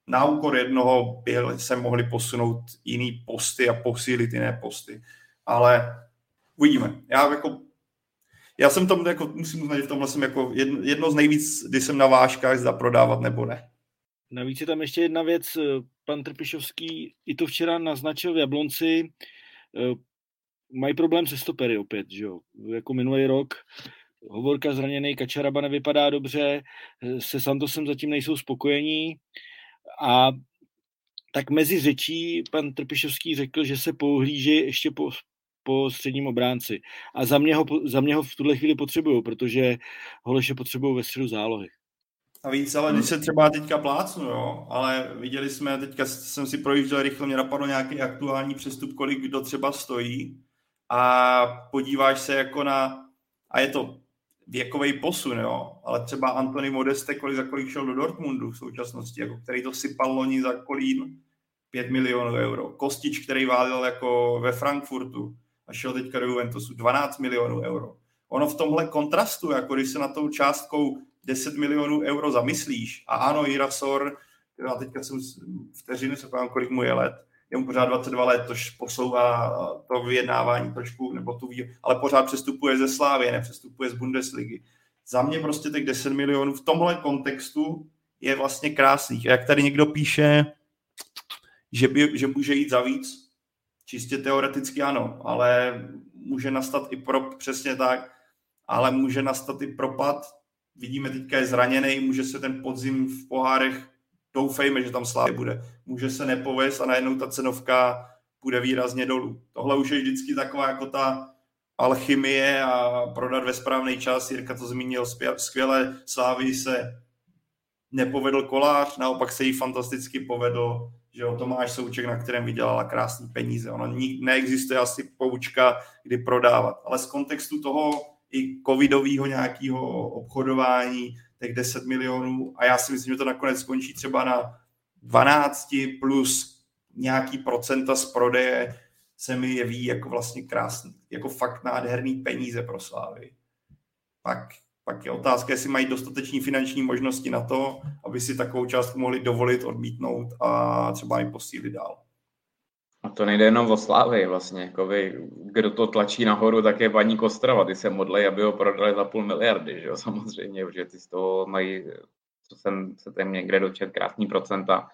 na úkor jednoho by se mohli posunout jiný posty a posílit jiné posty. Ale uvidíme. Já jako já jsem tam, jako, musím uznat, že v tomhle jsem jako jedno, z nejvíc, kdy jsem na vážkách, zda prodávat nebo ne. Navíc je tam ještě jedna věc, pan Trpišovský i to včera naznačil v Jablonci, eh, mají problém se stopery opět, že jo? jako minulý rok, Hovorka zraněný, Kačaraba nevypadá dobře, eh, se Santosem zatím nejsou spokojení a tak mezi řečí pan Trpišovský řekl, že se pouhlíží ještě po, po středním obránci. A za mě ho, za mě ho v tuhle chvíli potřebují, protože Holeše potřebují ve středu zálohy. A víc, ale když se třeba teďka plácnu, jo, ale viděli jsme, teďka jsem si projížděl rychle, mě napadlo nějaký aktuální přestup, kolik kdo třeba stojí a podíváš se jako na, a je to věkový posun, jo, ale třeba Antony Modeste, kolik za kolik šel do Dortmundu v současnosti, jako který to sypal loni za kolín 5 milionů euro. Kostič, který válil jako ve Frankfurtu a šel teďka do Juventusu 12 milionů euro. Ono v tomhle kontrastu, jako když se na tou částkou 10 milionů euro zamyslíš, a ano, Jirasor, já teďka jsem vteřiny se pojďám, kolik mu je let, je mu pořád 22 let, tož posouvá to vyjednávání trošku, nebo tu, ale pořád přestupuje ze Slávy, nepřestupuje z Bundesligy. Za mě prostě těch 10 milionů v tomhle kontextu je vlastně krásný. Jak tady někdo píše, že, by, že může jít za víc, čistě teoreticky ano, ale může nastat i pro, přesně tak, ale může nastat i propad. Vidíme, teďka je zraněný, může se ten podzim v pohárech doufejme, že tam Slávě bude. Může se nepovést a najednou ta cenovka bude výrazně dolů. Tohle už je vždycky taková jako ta alchymie a prodat ve správný čas. Jirka to zmínil skvěle. Slávy se nepovedl kolář, naopak se jí fantasticky povedl, že o Tomáš Souček, na kterém vydělala krásné peníze. Ono neexistuje asi poučka, kdy prodávat. Ale z kontextu toho i covidového nějakého obchodování, těch 10 milionů a já si myslím, že to nakonec skončí třeba na 12 plus nějaký procenta z prodeje se mi jeví jako vlastně krásný, jako fakt nádherný peníze pro Slávy. Pak, pak je otázka, jestli mají dostateční finanční možnosti na to, aby si takovou částku mohli dovolit, odmítnout a třeba i posílit dál. A to nejde jenom o Slávy vlastně, jako vy, kdo to tlačí nahoru, tak je paní Kostrava, ty se modlej, aby ho prodali za půl miliardy, že jo, samozřejmě, protože ty z toho mají, co jsem se tam někde dočet, krásný procenta,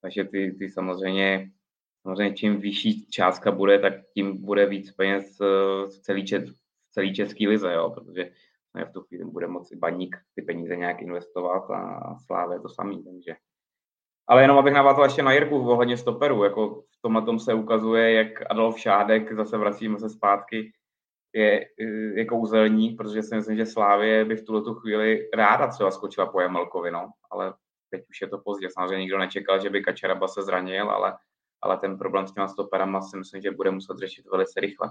takže ty, ty samozřejmě, samozřejmě čím vyšší částka bude, tak tím bude víc peněz eh, v celý, čet, v celý český lize, jo, protože v tu chvíli bude moci baník ty peníze nějak investovat a Slávě to samý, takže ale jenom abych navázal ještě na Jirku ohledně stoperu, jako v tomhle tom se ukazuje, jak Adolf Šádek, zase vracíme se zpátky, je, je kouzelník, protože si myslím, že Slávě by v tuto chvíli ráda třeba skočila po Jamelkovi, no, ale teď už je to pozdě. Samozřejmě nikdo nečekal, že by Kačaraba se zranil, ale, ale ten problém s těma stoperama si myslím, že bude muset řešit velice rychle.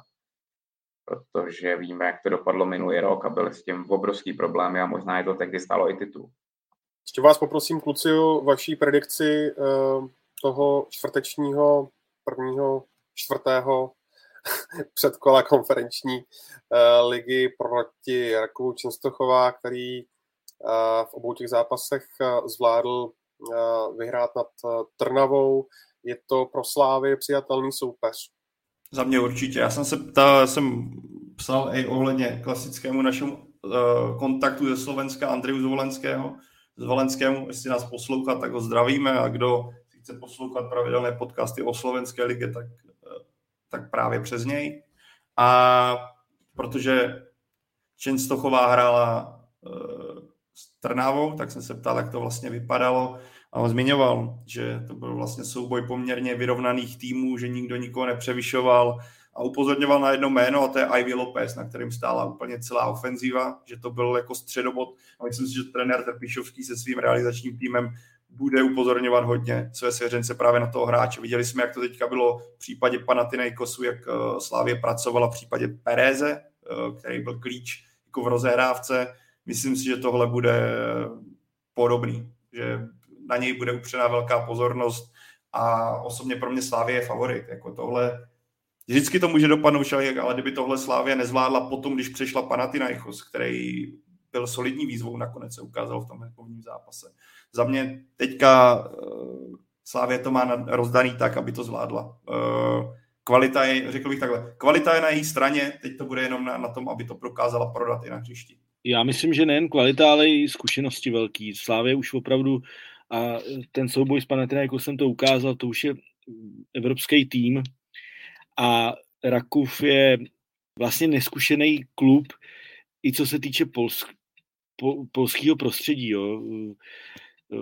Protože víme, jak to dopadlo minulý rok a byly s tím obrovský problémy a možná je to tehdy stálo i titul. Ještě vás poprosím, kluci, o vaší predikci uh, toho čtvrtečního prvního, čtvrtého předkola konferenční uh, ligy proti Rakovu Čenstochová, který uh, v obou těch zápasech zvládl vyhrát nad Trnavou. Je to pro Slávy přijatelný soupeř? Za mě určitě. Já jsem se ptal, jsem psal i ohledně klasickému našemu uh, kontaktu ze Slovenska Andreju Zvolenského, z Valenskému, jestli nás poslouchat, tak ho zdravíme a kdo chce poslouchat pravidelné podcasty o slovenské lige, tak, tak právě přes něj. A protože Čenstochová hrála uh, s Trnávou, tak jsem se ptal, jak to vlastně vypadalo. Zmiňoval, že to byl vlastně souboj poměrně vyrovnaných týmů, že nikdo nikoho nepřevyšoval, a upozorňoval na jedno jméno a to je Ivy Lopez, na kterým stála úplně celá ofenzíva, že to byl jako středobod a myslím si, že trenér Trpišovský se svým realizačním týmem bude upozorňovat hodně své svěřence právě na toho hráče. Viděli jsme, jak to teďka bylo v případě Panathinaikosu, jak eh, Slávě pracovala v případě Pereze, eh, který byl klíč jako v rozehrávce. myslím si, že tohle bude podobný, že na něj bude upřená velká pozornost a osobně pro mě Slávě je favorit. Jako tohle, vždycky to může dopadnout všelijak, ale kdyby tohle Slávě nezvládla potom, když přešla Panathinaikos, který byl solidní výzvou, nakonec se ukázal v tom prvním zápase. Za mě teďka uh, Slávě to má rozdaný tak, aby to zvládla. Uh, kvalita je, řekl bych takhle, kvalita je na její straně, teď to bude jenom na, na tom, aby to prokázala prodat i na hřišti. Já myslím, že nejen kvalita, ale i zkušenosti velký. Slávě už opravdu a ten souboj s jsem to ukázal, to už je evropský tým a Rakov je vlastně neskušený klub, i co se týče polsk, po, polského prostředí. Jo.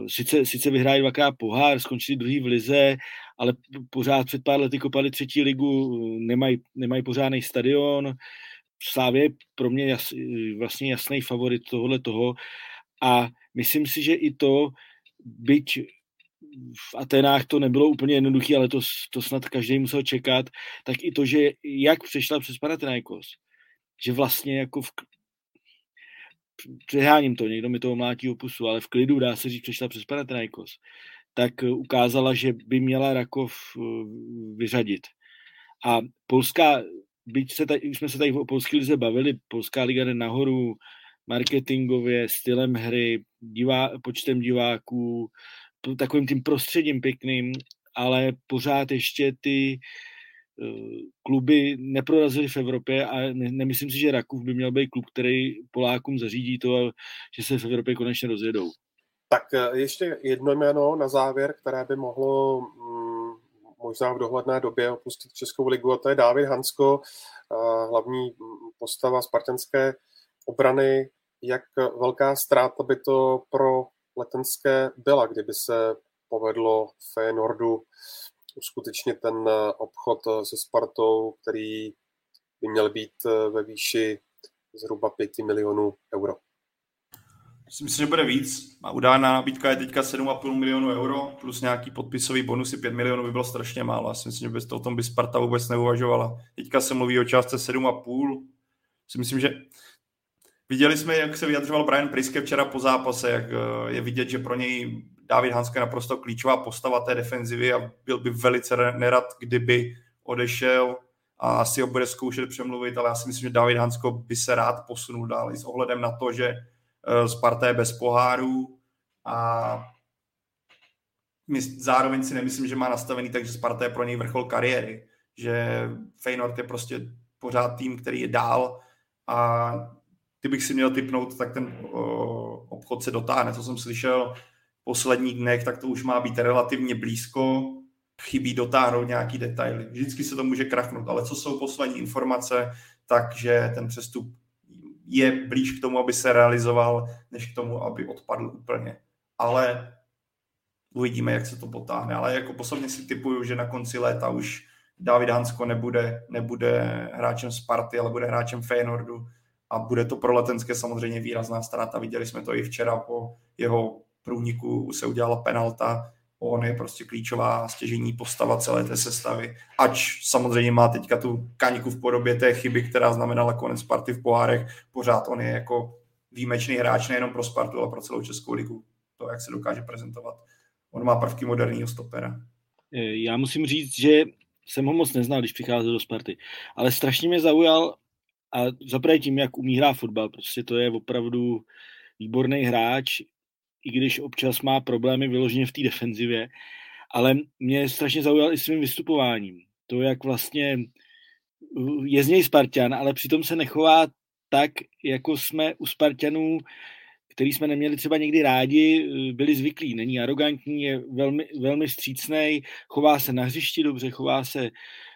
Sice, sice vyhráli dvakrát pohár, skončili druhý v lize, ale pořád před pár lety kopali třetí ligu, nemají, nemají pořádný stadion. Slávě je pro mě jas, vlastně jasný favorit tohohle toho a myslím si, že i to, byť v Atenách to nebylo úplně jednoduché, ale to, to snad každý musel čekat, tak i to, že jak přešla přes Panathinaikos, že vlastně jako v, přeháním to, někdo mi to omlátí opusu, ale v klidu dá se říct, přešla přes Panathinaikos, tak ukázala, že by měla Rakov eh, vyřadit. A polská, byť se tady, už jsme se tady o polské lize bavili, polská liga jde nahoru marketingově, stylem hry, divá, počtem diváků, takovým tím prostředím pěkným, ale pořád ještě ty uh, kluby neprorazily v Evropě a ne, nemyslím si, že Rakův by měl být klub, který Polákům zařídí to, že se v Evropě konečně rozjedou. Tak eh, ještě jedno jméno na závěr, které by mohlo mm, možná v dohledné době opustit Českou ligu, a to je Dávid Hansko, eh, hlavní mm, postava spartanské obrany. Jak velká ztráta by to pro letenské byla, kdyby se povedlo Feyenoordu uskutečnit ten eh, obchod eh, se Spartou, který by měl být eh, ve výši zhruba 5 milionů euro. Myslím si, že bude víc. A udána nabídka je teďka 7,5 milionů euro, plus nějaký podpisový bonusy 5 milionů by bylo strašně málo. Já si myslím, že bez o tom by Sparta vůbec neuvažovala. Teďka se mluví o částce 7,5. Si myslím, že Viděli jsme, jak se vyjadřoval Brian Priske včera po zápase, jak eh, je vidět, že pro něj David Hanska je naprosto klíčová postava té defenzivy a byl by velice nerad, kdyby odešel a asi ho bude zkoušet přemluvit, ale já si myslím, že David Hansko by se rád posunul dál s ohledem na to, že eh, Sparta je bez pohárů a zároveň si nemyslím, že má nastavený tak, že Sparta je pro něj vrchol kariéry, že Feyenoord je prostě pořád tým, který je dál a kdybych si měl typnout, tak ten o, obchod se dotáhne. Co jsem slyšel v posledních dnech, tak to už má být relativně blízko. Chybí dotáhnout nějaký detaily. Vždycky se to může krachnout, ale co jsou poslední informace, takže ten přestup je blíž k tomu, aby se realizoval, než k tomu, aby odpadl úplně. Ale uvidíme, jak se to potáhne. Ale jako posledně si typuju, že na konci léta už David Hansko nebude, nebude hráčem Sparty, ale bude hráčem Feyenoordu a bude to pro Letenské samozřejmě výrazná ztráta. Viděli jsme to i včera po jeho průniku se udělala penalta. On je prostě klíčová stěžení postava celé té sestavy. Ač samozřejmě má teďka tu kaňku v podobě té chyby, která znamenala konec party v pohárech, pořád on je jako výjimečný hráč nejenom pro Spartu, ale pro celou Českou ligu. To, jak se dokáže prezentovat. On má prvky moderního stopera. Já musím říct, že jsem ho moc neznal, když přicházel do Sparty, ale strašně mě zaujal a zaprvé tím, jak umí hrát fotbal, prostě to je opravdu výborný hráč, i když občas má problémy vyloženě v té defenzivě, ale mě strašně zaujal i svým vystupováním. To, jak vlastně je z něj Spartan, ale přitom se nechová tak, jako jsme u Spartanů, který jsme neměli třeba někdy rádi, byli zvyklí. Není arrogantní, je velmi, velmi vstřícný, chová se na hřišti dobře, chová se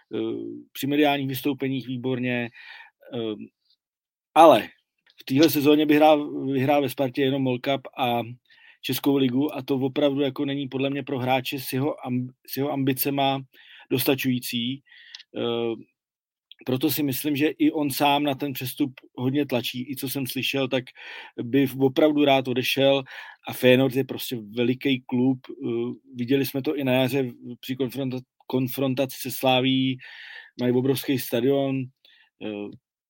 uh, při mediálních vystoupeních výborně ale v téhle sezóně vyhrál, vyhrál ve Spartě jenom Mall Cup a Českou ligu a to opravdu jako není podle mě pro hráče s jeho, s jeho ambicema dostačující. Ehm, proto si myslím, že i on sám na ten přestup hodně tlačí. I co jsem slyšel, tak by opravdu rád odešel a Feyenoord je prostě veliký klub. Ehm, viděli jsme to i na jaře při konfrontaci se Sláví, mají obrovský stadion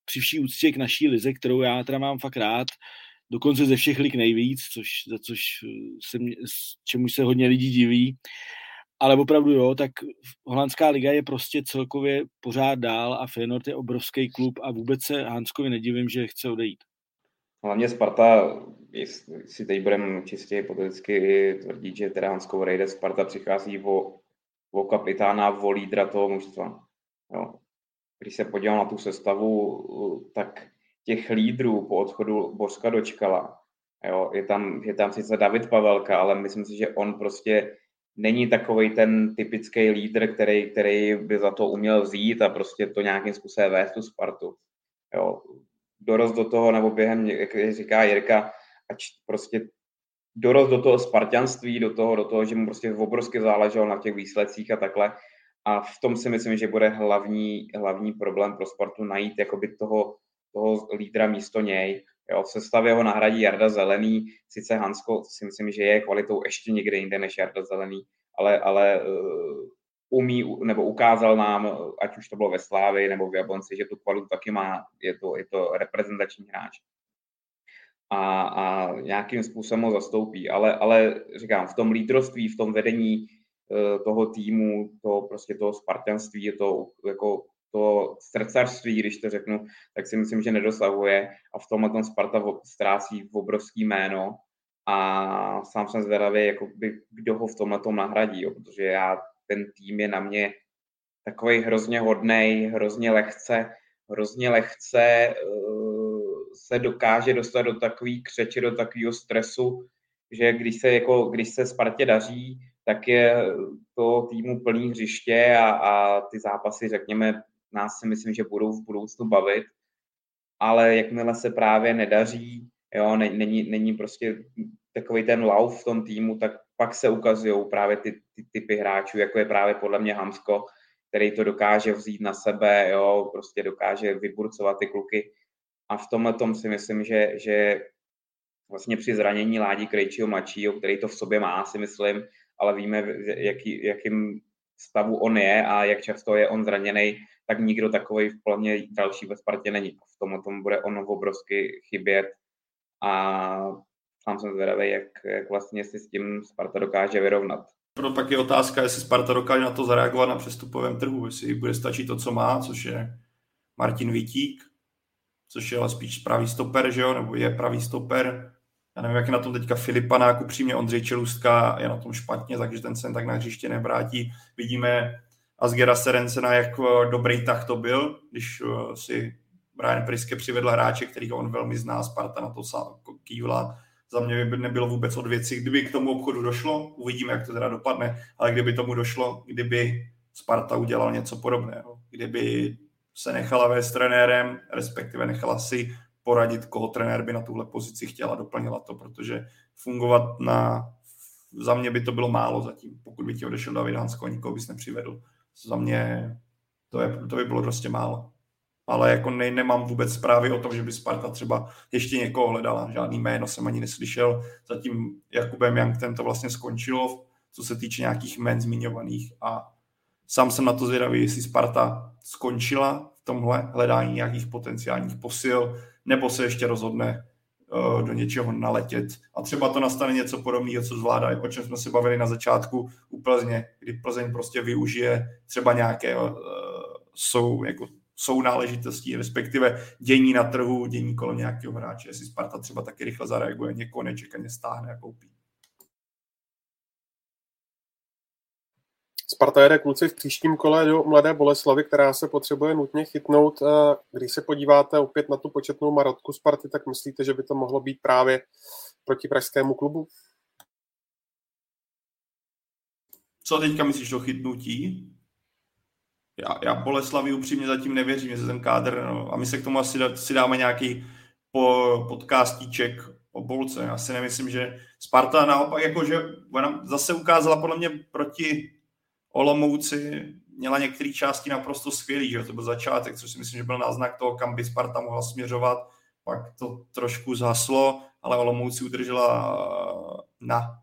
při vší úctě k naší lize, kterou já teda mám fakt rád, dokonce ze všech lig nejvíc, což, za což se mě, čemu se hodně lidí diví. Ale opravdu jo, tak holandská liga je prostě celkově pořád dál a Feyenoord je obrovský klub a vůbec se Hanskovi nedivím, že chce odejít. Hlavně Sparta, jestli teď budeme čistě hypoteticky tvrdit, že teda Hansko odejde, Sparta přichází o, o kapitána, o lídra toho mužstva. Jo. Když se podívám na tu sestavu, tak těch lídrů po odchodu Bořka dočkala. Jo, je, tam, je tam sice David Pavelka, ale myslím si, že on prostě není takový ten typický lídr, který, který by za to uměl vzít a prostě to nějakým způsobem vést tu Spartu. Jo. Dorost do toho, nebo během, jak říká Jirka, ať prostě dorost do toho spartianství, do toho, do toho, že mu prostě obrovsky záleželo na těch výsledcích a takhle. A v tom si myslím, že bude hlavní, hlavní problém pro Spartu najít jakoby toho, toho lídra místo něj. Jo, v sestavě ho nahradí Jarda Zelený, sice Hansko si myslím, že je kvalitou ještě někde jinde než Jarda Zelený, ale, ale uh, umí nebo ukázal nám, ať už to bylo ve Slávi nebo v Jablonci, že tu kvalitu taky má, je to, je to reprezentační hráč. A, a nějakým způsobem ho zastoupí, ale, ale říkám, v tom lídrovství, v tom vedení toho týmu, to prostě toho spartanství, to jako to srdcařství, když to řeknu, tak si myslím, že nedosahuje a v tomhle tom Sparta ztrácí obrovský jméno a sám jsem zvědavý, jako by, kdo ho v tomhle tom nahradí, jo, protože já, ten tým je na mě takový hrozně hodnej, hrozně lehce, hrozně lehce uh, se dokáže dostat do takový křeče, do takového stresu, že když se, jako, když se Spartě daří, tak je to týmu plný hřiště a, a ty zápasy, řekněme, nás si myslím, že budou v budoucnu bavit, ale jakmile se právě nedaří, jo, není, není prostě takový ten lauf v tom týmu, tak pak se ukazují právě ty, ty typy hráčů, jako je právě podle mě Hamsko, který to dokáže vzít na sebe, jo, prostě dokáže vyburcovat ty kluky. A v tomhle tom si myslím, že, že vlastně při zranění Ládi Krejčího mladšího, který to v sobě má, si myslím, ale víme, jaký, jakým stavu on je a jak často je on zraněný, tak nikdo takový v plně další ve Spartě není. V tomhle tomu bude on obrovsky chybět a sám jsem zvědavý, jak, jak vlastně si s tím Sparta dokáže vyrovnat. Pro pak je otázka, jestli Sparta dokáže na to zareagovat na přestupovém trhu, jestli bude stačit to, co má, což je Martin Vítík, což je ale spíš pravý stoper, že jo, nebo je pravý stoper. Já nevím, jak je na tom teďka Filipanák, upřímně Ondřej Čelustka je na tom špatně, takže ten se tak na hřiště nevrátí. Vidíme Asgera Serencena, jak eh, dobrý tah to byl, když eh, si Brian Priske přivedl hráče, který on velmi zná, Sparta na to kývla. Za mě by nebylo vůbec od věci, kdyby k tomu obchodu došlo, uvidíme, jak to teda dopadne, ale kdyby tomu došlo, kdyby Sparta udělal něco podobného, kdyby se nechala vést trenérem, respektive nechala si poradit, koho trenér by na tuhle pozici chtěla, doplnila to, protože fungovat na, za mě by to bylo málo zatím, pokud by ti odešel David Hansko, nikoho bys nepřivedl. Za mě to, je, to by bylo prostě málo. Ale jako ne, nemám vůbec zprávy o tom, že by Sparta třeba ještě někoho hledala. Žádný jméno jsem ani neslyšel. Zatím Jakubem Janktem to vlastně skončilo, co se týče nějakých jmén zmiňovaných. A sám jsem na to zvědavý, jestli Sparta skončila v tomhle hledání nějakých potenciálních posil, nebo se ještě rozhodne uh, do něčeho naletět. A třeba to nastane něco podobného, co zvládá, o čem jsme se bavili na začátku u Plzně, kdy Plzeň prostě využije třeba nějaké jsou, jako, jsou náležitostí, respektive dění na trhu, dění kolem nějakého hráče, jestli Sparta třeba taky rychle zareaguje, někoho nečekaně stáhne a koupí. Sparta jede kluci v příštím kole do Mladé Boleslavy, která se potřebuje nutně chytnout. Když se podíváte opět na tu početnou marotku Sparty, tak myslíte, že by to mohlo být právě proti pražskému klubu? Co teďka myslíš o chytnutí? Já, já Boleslavi upřímně zatím nevěřím, že ten kádr, no, a my se k tomu asi dá, si dáme nějaký po, podcastíček o Bolce. Já si nemyslím, že Sparta naopak, jakože ona zase ukázala podle mě proti Olomouci měla některé části naprosto skvělý, že to byl začátek, což si myslím, že byl náznak toho, kam by Sparta mohla směřovat, pak to trošku zhaslo, ale Olomouci udržela na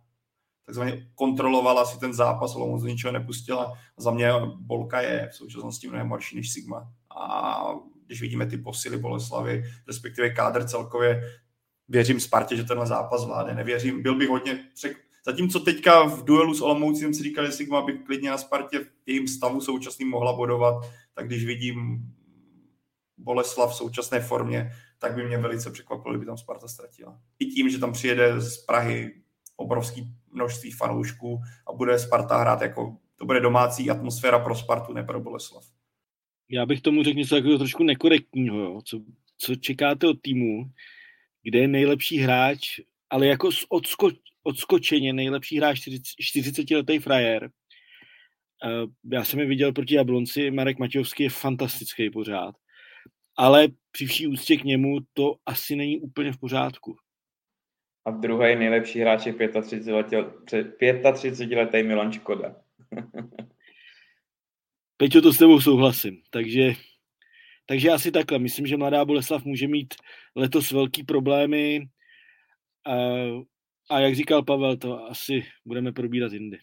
takzvaně kontrolovala si ten zápas, Olomouc ničeho nepustila. Za mě Bolka je v současnosti mnohem horší než Sigma. A když vidíme ty posily Boleslavy, respektive kádr celkově, věřím Spartě, že tenhle zápas zvládne. Nevěřím, byl bych hodně přek... Zatímco teďka v duelu s Olomoucí jsem si říkal, že Sigma by klidně na Spartě v jejím stavu současným mohla bodovat, tak když vidím Boleslav v současné formě, tak by mě velice překvapilo, kdyby tam Sparta ztratila. I tím, že tam přijede z Prahy obrovský množství fanoušků a bude Sparta hrát jako, to bude domácí atmosféra pro Spartu, ne pro Boleslav. Já bych tomu řekl něco takového trošku nekorektního, jo. Co, co čekáte od týmu, kde je nejlepší hráč, ale jako odsko, odskočeně nejlepší hráč 40-letý frajer. Já jsem je viděl proti Jablonci, Marek Matějovský je fantastický pořád ale při vší úctě k němu to asi není úplně v pořádku. A druhý nejlepší hráč je 35-letý Milan Škoda. Peťo, to s tebou souhlasím. Takže, takže asi takhle. Myslím, že mladá Boleslav může mít letos velký problémy a, a jak říkal Pavel, to asi budeme probírat jindy.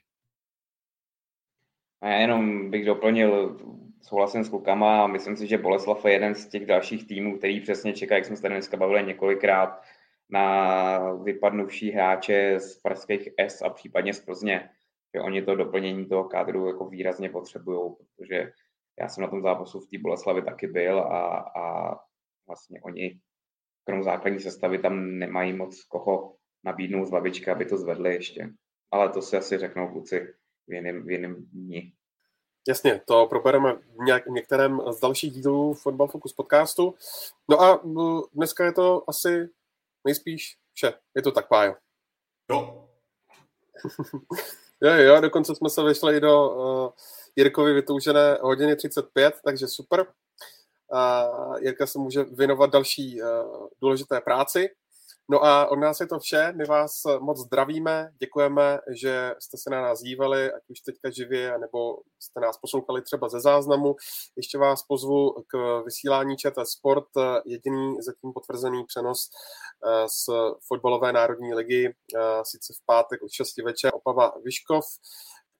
A já jenom bych doplnil, souhlasím s klukama a myslím si, že Boleslav je jeden z těch dalších týmů, který přesně čeká, jak jsme se tady dneska bavili několikrát, na vypadnuvší hráče z pražských S a případně z Plzně. Že oni to doplnění toho kádru jako výrazně potřebují, protože já jsem na tom zápasu v té Boleslavi taky byl a, a vlastně oni krom základní sestavy tam nemají moc koho nabídnout z lavičky, aby to zvedli ještě. Ale to si asi řeknou kluci v jiném, v jiném dní. Jasně, to probereme v nějak, některém z dalších dílů Football Focus podcastu. No a dneska je to asi nejspíš vše. Je to tak, Pájo? Jo. jo, jo, dokonce jsme se vešli do uh, Jirkovi vytoužené hodiny 35, takže super. Uh, Jirka se může věnovat další uh, důležité práci. No a od nás je to vše. My vás moc zdravíme, děkujeme, že jste se na nás dívali, ať už teďka živě, nebo jste nás poslouchali třeba ze záznamu. Ještě vás pozvu k vysílání ČT Sport, jediný zatím potvrzený přenos eh, z fotbalové národní ligy, eh, sice v pátek od 6 večer, Opava Vyškov,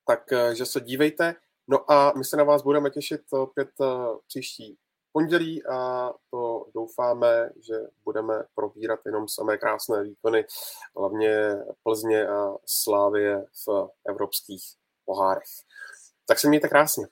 takže se dívejte. No a my se na vás budeme těšit opět eh, příští pondělí a to doufáme, že budeme probírat jenom samé krásné výkony, hlavně Plzně a Slávě v evropských pohárech. Tak se mějte krásně.